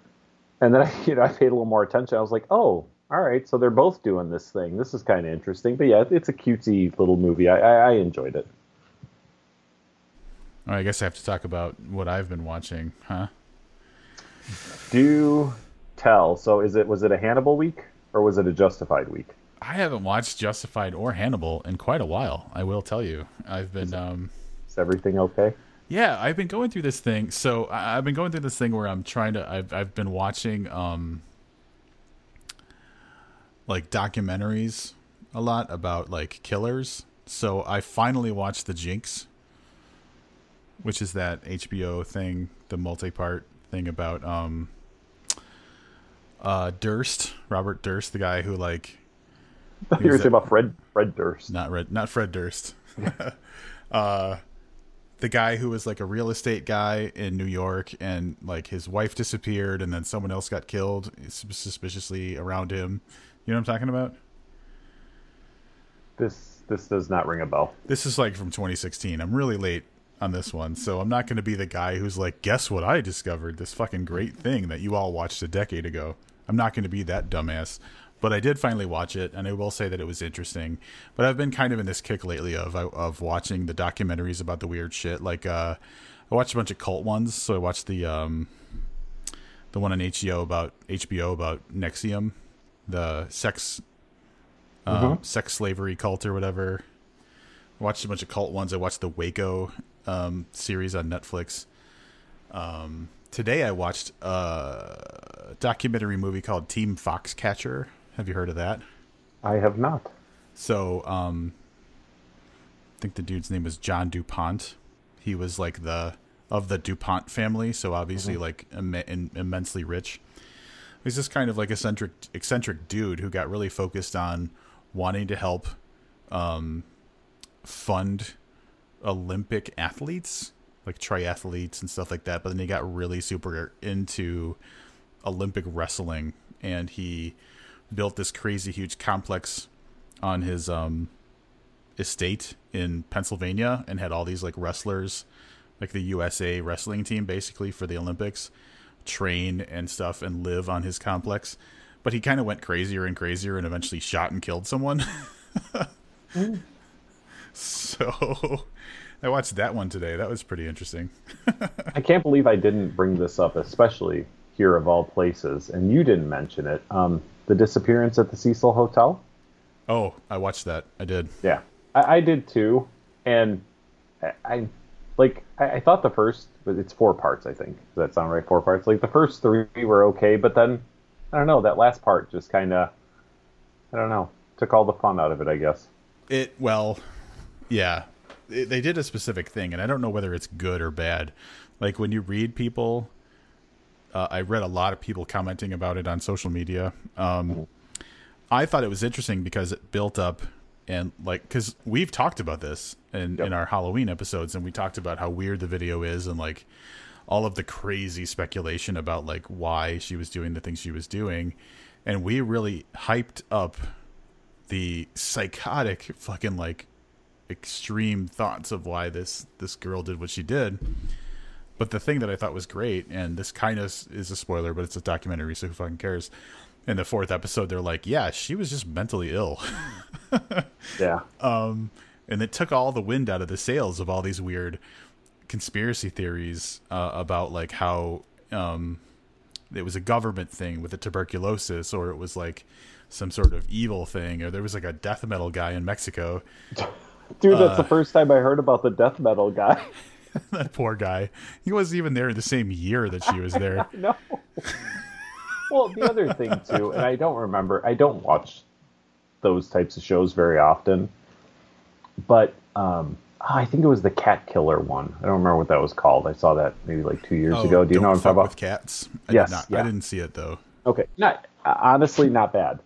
and then I, you know I paid a little more attention. I was like, oh, all right, so they're both doing this thing. This is kind of interesting. But yeah, it's a cutesy little movie. I, I, I enjoyed it. Right, I guess I have to talk about what I've been watching, huh? Do tell. So is it was it a Hannibal week or was it a Justified week? I haven't watched Justified or Hannibal in quite a while. I will tell you. I've been. Is, um, is everything okay? Yeah, I've been going through this thing. So I've been going through this thing where I'm trying to. I've I've been watching. Um, like documentaries a lot about like killers. So I finally watched The Jinx, which is that HBO thing, the multi-part thing about um uh Durst, Robert Durst, the guy who like you were saying about Fred Fred Durst. Not Red not Fred Durst. uh the guy who was like a real estate guy in New York and like his wife disappeared and then someone else got killed suspiciously around him you know what I'm talking about? This this does not ring a bell. This is like from 2016. I'm really late on this one, so I'm not going to be the guy who's like, "Guess what I discovered? This fucking great thing that you all watched a decade ago." I'm not going to be that dumbass. But I did finally watch it, and I will say that it was interesting. But I've been kind of in this kick lately of of watching the documentaries about the weird shit. Like uh, I watched a bunch of cult ones. So I watched the um, the one on HBO about HBO about NXIVM the sex um, mm-hmm. sex slavery cult or whatever. I watched a bunch of cult ones. I watched the Waco um, series on Netflix. Um, today I watched a documentary movie called Team Foxcatcher. Have you heard of that? I have not. So, um, I think the dude's name was John DuPont. He was like the of the DuPont family, so obviously mm-hmm. like Im- in, immensely rich. He's just kind of like eccentric eccentric dude who got really focused on wanting to help um, fund Olympic athletes, like triathletes and stuff like that. But then he got really super into Olympic wrestling, and he built this crazy huge complex on his um, estate in Pennsylvania, and had all these like wrestlers, like the USA wrestling team, basically for the Olympics, train and stuff, and live on his complex. But he kind of went crazier and crazier, and eventually shot and killed someone. mm. So I watched that one today. That was pretty interesting. I can't believe I didn't bring this up, especially here of all places, and you didn't mention it. Um, the disappearance at the Cecil Hotel. Oh, I watched that. I did. Yeah, I, I did too, and I, I like. I, I, thought the first, it's four parts. I think does that sound right? Four parts. Like the first three were okay, but then I don't know. That last part just kind of, I don't know, took all the fun out of it. I guess. It well, yeah, they did a specific thing, and I don't know whether it's good or bad. Like when you read people, uh, I read a lot of people commenting about it on social media. Um, I thought it was interesting because it built up and like because we've talked about this in yep. in our Halloween episodes, and we talked about how weird the video is, and like all of the crazy speculation about like why she was doing the things she was doing, and we really hyped up the psychotic fucking like extreme thoughts of why this this girl did what she did. But the thing that I thought was great, and this kind of is a spoiler, but it's a documentary, so who fucking cares? In the fourth episode, they're like, "Yeah, she was just mentally ill." yeah. Um, and it took all the wind out of the sails of all these weird conspiracy theories uh, about like how um, it was a government thing with the tuberculosis, or it was like some sort of evil thing, or there was like a death metal guy in Mexico Dude, that's uh, the first time I heard about the death metal guy. that poor guy. He wasn't even there the same year that she was there. no. Well, the other thing too, and I don't remember. I don't watch those types of shows very often, but um, oh, I think it was the cat killer one. I don't remember what that was called. I saw that maybe like two years oh, ago. Do you know what I'm talking about? cats. I yes, did not, yeah. I didn't see it though. Okay, not honestly not bad.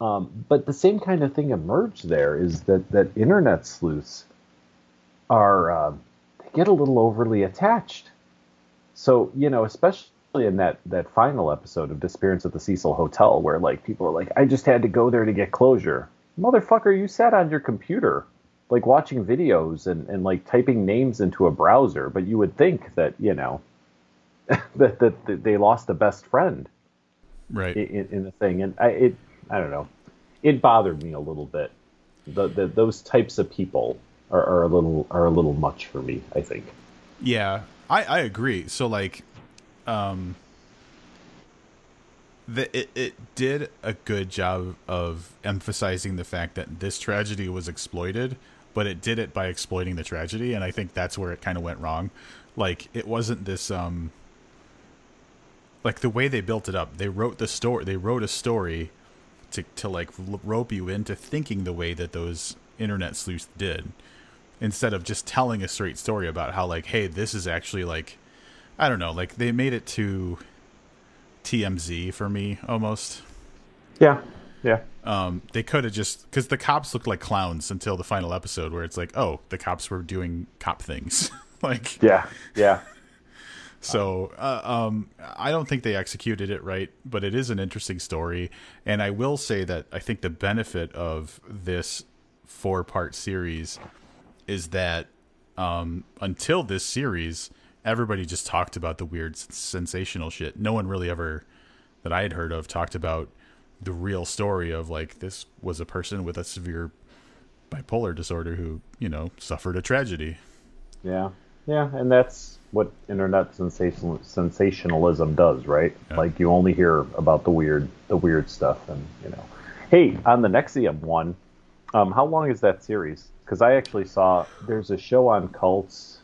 Um, but the same kind of thing emerged there is that, that internet sleuths are uh, they get a little overly attached. So you know, especially in that that final episode of Disappearance at the Cecil Hotel, where like people are like, "I just had to go there to get closure." Motherfucker, you sat on your computer, like watching videos and, and like typing names into a browser, but you would think that you know that, that, that they lost a best friend, right? In, in the thing, and I, it I don't know. It bothered me a little bit. The, the those types of people are, are a little are a little much for me. I think. Yeah, I I agree. So like, um, the, it, it did a good job of emphasizing the fact that this tragedy was exploited, but it did it by exploiting the tragedy, and I think that's where it kind of went wrong. Like it wasn't this um like the way they built it up. They wrote the story. They wrote a story to to like rope you into thinking the way that those internet sleuths did instead of just telling a straight story about how like hey this is actually like i don't know like they made it to tmz for me almost. Yeah. Yeah. Um they could have just because the cops looked like clowns until the final episode where it's like oh the cops were doing cop things. Like yeah. Yeah. So uh, um, I don't think they executed it right, but it is an interesting story. And I will say that I think the benefit of this four part series is that um, until this series, everybody just talked about the weird, sensational shit. No one really ever, that I had heard of, talked about the real story of like this was a person with a severe bipolar disorder who, you know, suffered a tragedy. Yeah. Yeah. And that's what internet sensational, sensationalism does, right? Yeah. Like you only hear about the weird, the weird stuff, and you know. Hey, on the NXIVM one, um, how long is that series? Because I actually saw there's a show on cults.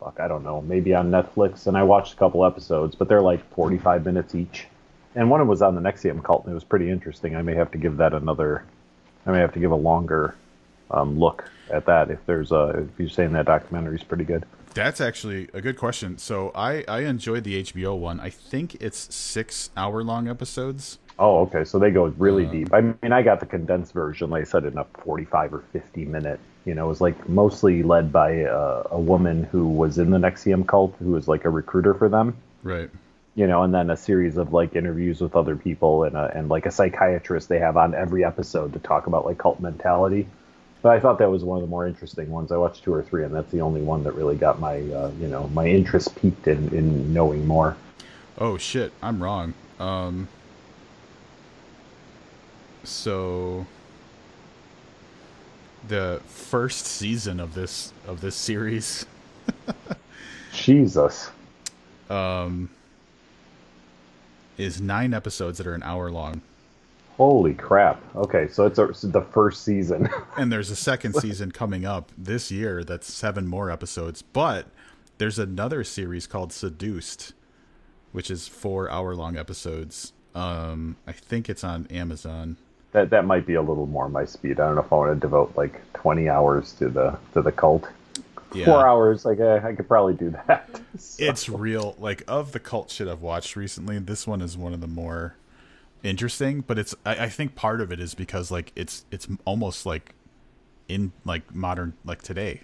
Fuck, I don't know, maybe on Netflix, and I watched a couple episodes, but they're like 45 minutes each. And one of them was on the NXIVM cult, and it was pretty interesting. I may have to give that another. I may have to give a longer um, look at that. If there's a, if you're saying that documentary is pretty good. That's actually a good question. So I I enjoyed the HBO one. I think it's six hour long episodes. Oh, okay. So they go really um, deep. I mean, I got the condensed version, like I said, in a 45 or 50 minute. You know, it was like mostly led by a, a woman who was in the NXIVM cult, who was like a recruiter for them. Right. You know, and then a series of like interviews with other people and a, and like a psychiatrist they have on every episode to talk about like cult mentality. But I thought that was one of the more interesting ones. I watched two or three, and that's the only one that really got my uh, you know my interest piqued in in knowing more. Oh shit, I'm wrong. Um, so the first season of this of this series Jesus um is 9 episodes that are an hour long. Holy crap. Okay, so it's, a, it's the first season. and there's a second season coming up this year that's 7 more episodes, but there's another series called Seduced which is 4 hour long episodes. Um I think it's on Amazon that that might be a little more my speed. I don't know if I want to devote like 20 hours to the to the cult. Yeah. Four hours, like uh, I could probably do that. so. It's real. Like of the cult shit I've watched recently, this one is one of the more interesting. But it's I, I think part of it is because like it's it's almost like in like modern like today.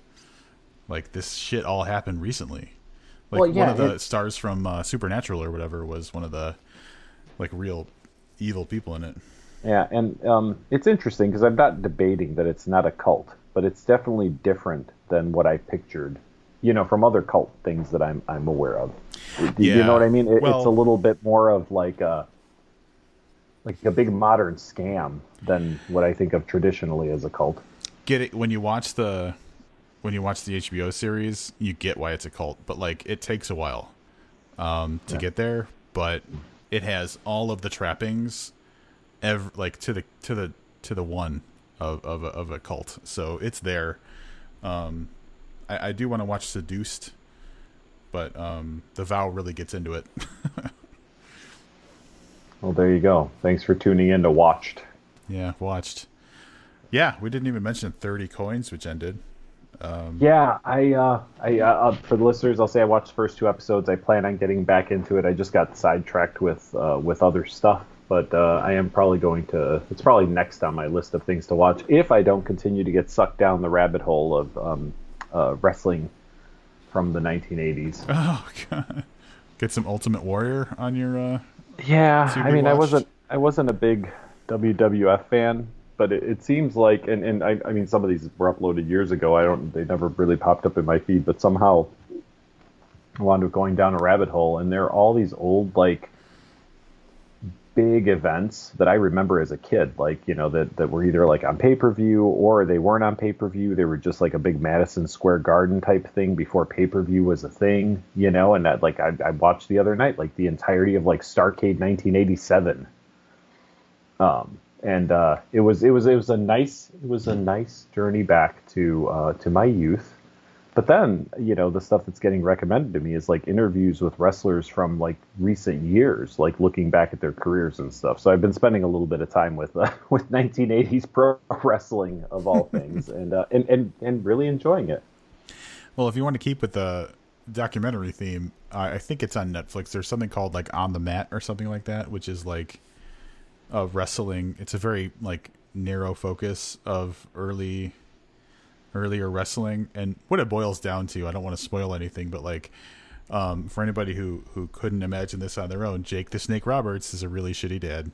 Like this shit all happened recently. Like well, yeah, one of the it, stars from uh, Supernatural or whatever was one of the like real evil people in it. Yeah, and um, it's interesting because I'm not debating that it's not a cult, but it's definitely different than what I pictured. You know, from other cult things that I'm I'm aware of. Yeah. You know what I mean? It, well, it's a little bit more of like a like a big modern scam than what I think of traditionally as a cult. Get it when you watch the when you watch the HBO series, you get why it's a cult, but like it takes a while um, to yeah. get there. But it has all of the trappings ever like to the to the to the one of of a, of a cult. So it's there. Um, I, I do want to watch Seduced, but um, the vow really gets into it. well, there you go. Thanks for tuning in to Watched. Yeah, watched. Yeah, we didn't even mention Thirty Coins, which ended. Um, yeah, I, uh, I uh, uh, for the listeners, I'll say I watched the first two episodes. I plan on getting back into it. I just got sidetracked with uh, with other stuff but uh, I am probably going to. It's probably next on my list of things to watch if I don't continue to get sucked down the rabbit hole of um, uh, wrestling from the 1980s. Oh god! Get some Ultimate Warrior on your. Uh, yeah, I mean, watched. I wasn't. I wasn't a big WWF fan, but it, it seems like, and, and I, I mean, some of these were uploaded years ago. I don't. They never really popped up in my feed, but somehow I wound up going down a rabbit hole, and there are all these old like big events that I remember as a kid, like, you know, that, that were either like on pay per view or they weren't on pay per view. They were just like a big Madison Square Garden type thing before pay per view was a thing, you know, and that like I, I watched the other night, like the entirety of like Starcade 1987. Um, and uh, it was it was it was a nice it was a nice journey back to uh, to my youth but then you know the stuff that's getting recommended to me is like interviews with wrestlers from like recent years like looking back at their careers and stuff. So i've been spending a little bit of time with uh, with 1980s pro wrestling of all things and, uh, and and and really enjoying it. Well if you want to keep with the documentary theme i think it's on netflix. There's something called like on the mat or something like that which is like a wrestling it's a very like narrow focus of early earlier wrestling and what it boils down to i don't want to spoil anything but like um, for anybody who who couldn't imagine this on their own jake the snake roberts is a really shitty dad.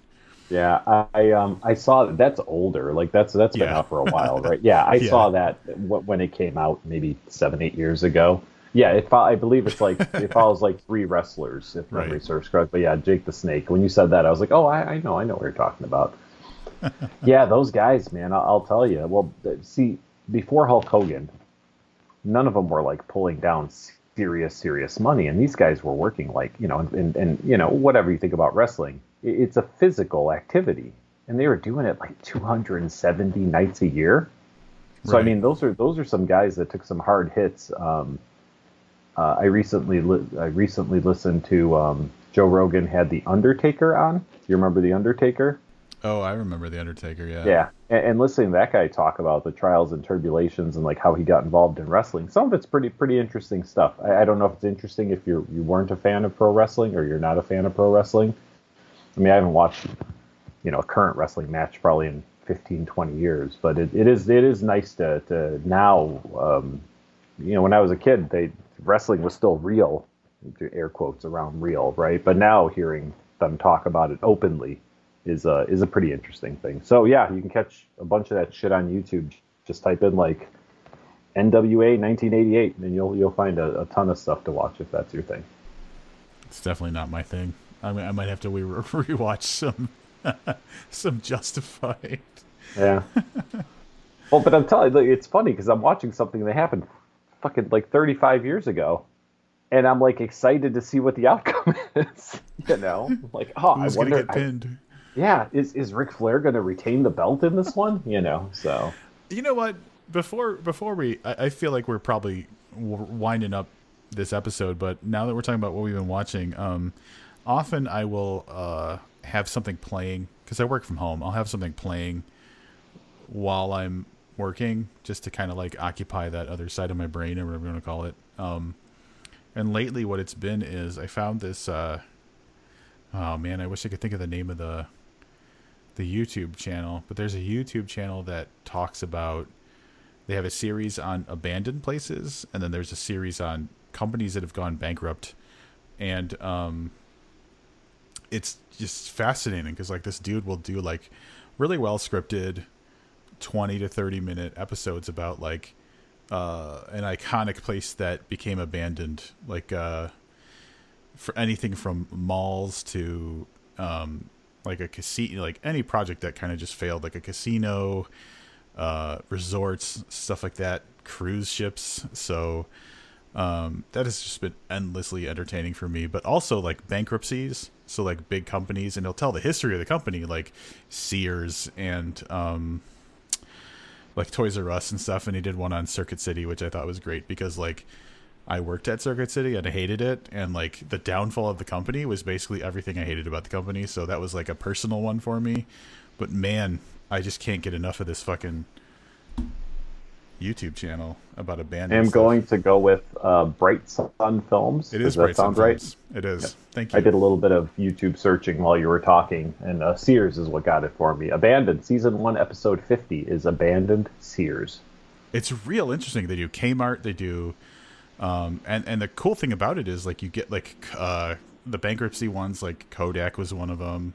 Yeah i um i saw that. That's older. Like that's that's been yeah. out for a while right? Yeah i yeah. saw that when it came out maybe seven eight years ago. Yeah it, i believe it's like it follows like three wrestlers if memory right. serves correct. But yeah jake the snake when you said that i was like oh i, I know i know what you're talking about. Yeah those guys man I'll, I'll tell you well see before Hulk Hogan, none of them were like pulling down serious, serious money, and these guys were working like you know, and, and, you know, whatever you think about wrestling, it's a physical activity, and they were doing it like 270 nights a year. So right. I mean, those are those are some guys that took some hard hits. Um, uh, I recently li- I recently listened to um, Joe Rogan had the Undertaker on. Do you remember the Undertaker? Oh, I remember the Undertaker. Yeah. Yeah, and, and, listening to that guy talk about the trials and tribulations and like how he got involved in wrestling, some of it's pretty pretty interesting stuff. I, I don't know if it's interesting if you you weren't a fan of pro wrestling or you're not a fan of pro wrestling. I mean, I haven't watched you know a current wrestling match probably in 15, 20 years, but it, it is it is nice to to now. Um, you know, when I was a kid, they wrestling was still real, air quotes around real, right? But now hearing them talk about it openly is a is a pretty interesting thing. So yeah, you can catch a bunch of that shit on YouTube. Just type in like NWA 1988, and you'll you'll find a, a ton of stuff to watch if that's your thing. It's definitely not my thing. I mean, I might have to re- rewatch some some Justified. Yeah. well, but I'm telling you, it's funny because I'm watching something that happened fucking like 35 years ago, and I'm like excited to see what the outcome is. You know, like oh, Who's I wonder. Gonna get pinned? Yeah, is is Ric Flair going to retain the belt in this one? You know, so you know what? Before before we, I, I feel like we're probably winding up this episode, but now that we're talking about what we've been watching, um, often I will uh, have something playing because I work from home. I'll have something playing while I'm working just to kind of like occupy that other side of my brain or whatever you want to call it. Um, and lately, what it's been is I found this. Uh, oh man, I wish I could think of the name of the the YouTube channel, but there's a YouTube channel that talks about they have a series on abandoned places and then there's a series on companies that have gone bankrupt. And um it's just fascinating because like this dude will do like really well scripted 20 to 30 minute episodes about like uh an iconic place that became abandoned like uh for anything from malls to um like a casino, like any project that kind of just failed, like a casino, uh, resorts, stuff like that, cruise ships. So um, that has just been endlessly entertaining for me. But also like bankruptcies, so like big companies, and he'll tell the history of the company, like Sears and um, like Toys R Us and stuff. And he did one on Circuit City, which I thought was great because like I worked at Circuit City and I hated it. And like the downfall of the company was basically everything I hated about the company. So that was like a personal one for me. But man, I just can't get enough of this fucking YouTube channel about abandoned. I'm going to go with uh, Bright Sun Films. It is Does Bright Sun right? Films. It is. Thank you. I did a little bit of YouTube searching while you were talking, and uh, Sears is what got it for me. Abandoned season one, episode fifty is Abandoned Sears. It's real interesting. They do Kmart. They do um, and and the cool thing about it is like you get like uh, the bankruptcy ones, like Kodak was one of them.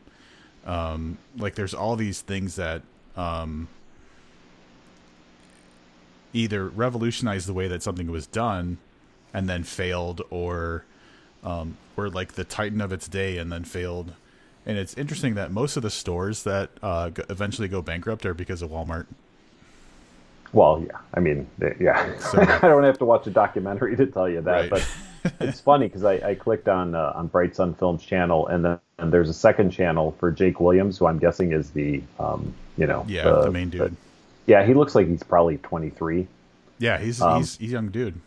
Um, like there's all these things that um, either revolutionized the way that something was done and then failed, or um, were like the titan of its day and then failed. And it's interesting that most of the stores that uh, eventually go bankrupt are because of Walmart. Well, yeah. I mean, yeah. So, I don't have to watch a documentary to tell you that, right. but it's funny because I, I, clicked on uh, on Bright Sun Films channel, and then and there's a second channel for Jake Williams, who I'm guessing is the um, you know, yeah, the, the main dude. The, yeah, he looks like he's probably 23. Yeah, he's um, he's he's young dude.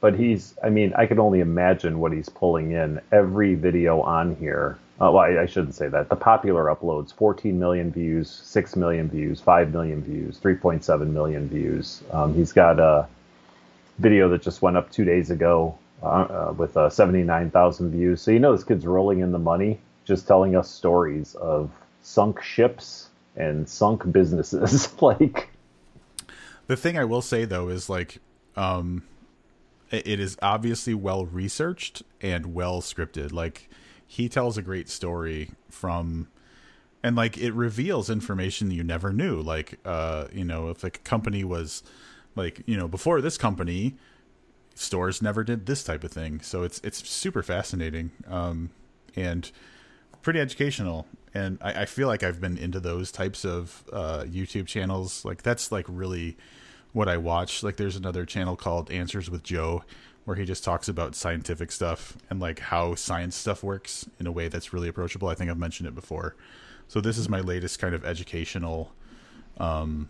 But he's, I mean, I can only imagine what he's pulling in. Every video on here uh, well, I, I, shouldn't say that. The popular uploads 14 million views, 6 million views, 5 million views, 3.7 million views. Um, he's got a video that just went up two days ago uh, uh, with uh, 79,000 views. So you know this kid's rolling in the money, just telling us stories of sunk ships and sunk businesses. like the thing I will say though is like, um, it, it is obviously well researched and well scripted. Like he tells a great story from and like it reveals information you never knew. Like uh you know if a company was like you know before this company stores never did this type of thing. So it's it's super fascinating um and pretty educational. And I, I feel like i've been into those types of uh youtube channels. Like that's like really what i watch. Like there's another channel called answers with joe where he just talks about scientific stuff and like how science stuff works in a way that's really approachable. I think I've mentioned it before. So this is my latest kind of educational um,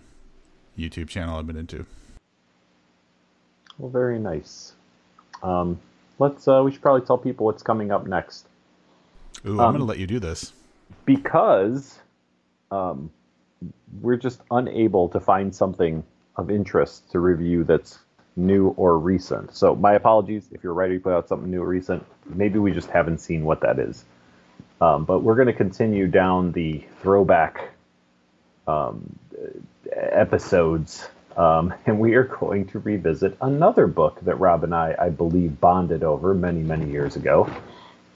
YouTube channel I've been into. Well, very nice. Um, let's. Uh, we should probably tell people what's coming up next. Ooh, I'm um, going to let you do this because um, we're just unable to find something of interest to review that's new or recent. So my apologies if you're ready to put out something new or recent. Maybe we just haven't seen what that is. Um, but we're going to continue down the throwback um, episodes, um, and we are going to revisit another book that Rob and I, I believe, bonded over many, many years ago.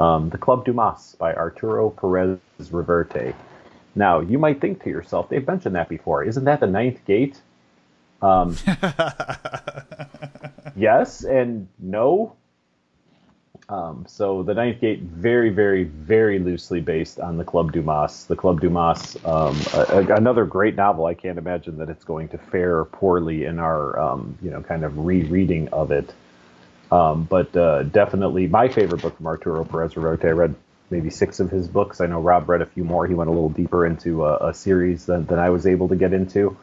Um, the Club Dumas by Arturo Perez Reverte. Now, you might think to yourself, they've mentioned that before. Isn't that the ninth gate? Um, yes and no. Um, so the Ninth Gate, very, very, very loosely based on the Club Dumas. The Club Dumas, um, a, a, another great novel. I can't imagine that it's going to fare poorly in our, um, you know, kind of rereading of it. Um, but uh, definitely my favorite book from Arturo Perez Reverte. I read maybe six of his books. I know Rob read a few more. He went a little deeper into a, a series than, than I was able to get into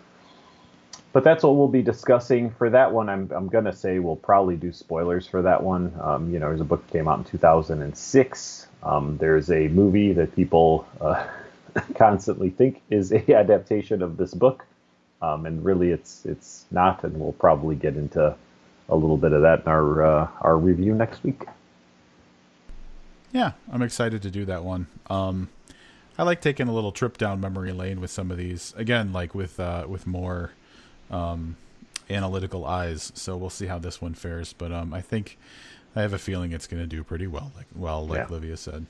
but that's what we'll be discussing for that one. I'm I'm gonna say we'll probably do spoilers for that one. Um, you know, there's a book that came out in 2006. Um, there's a movie that people uh, constantly think is a adaptation of this book, um, and really it's it's not. And we'll probably get into a little bit of that in our uh, our review next week. Yeah, I'm excited to do that one. Um, I like taking a little trip down memory lane with some of these. Again, like with uh, with more um, analytical eyes. So we'll see how this one fares. But um, I think I have a feeling it's going to do pretty well. Like well, like yeah. Livia said.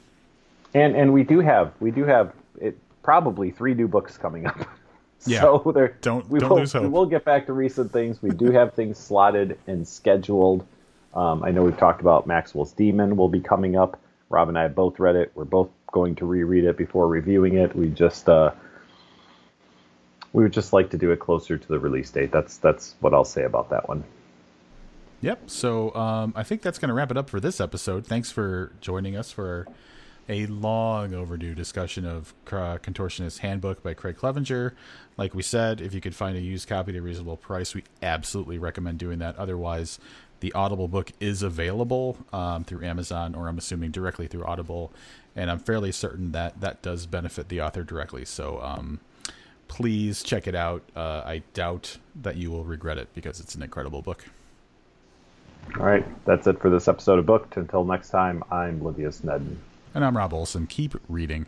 And and we do have we do have it probably three new books coming up. Yeah. So there, don't we don't will, lose hope. We will get back to recent things. We do have things slotted and scheduled. Um, I know we've talked about Maxwell's Demon will be coming up. Rob and I have both read it. We're both going to reread it before reviewing it. We just uh, we would just like to do it closer to the release date. That's that's what I'll say about that one. Yep. So um, I think that's going to wrap it up for this episode. Thanks for joining us for a long overdue discussion of Contortionist Handbook by Craig Clevenger. Like we said, if you could find a used copy at a reasonable price, we absolutely recommend doing that. Otherwise, the Audible book is available um, through Amazon, or I'm assuming directly through Audible, and I'm fairly certain that that does benefit the author directly. So um, please check it out. Uh, I doubt that you will regret it because it's an incredible book. All right, that's it for this episode of Booked. Until next time, I'm Livius Nedin. And I'm Rob Olson. Keep reading.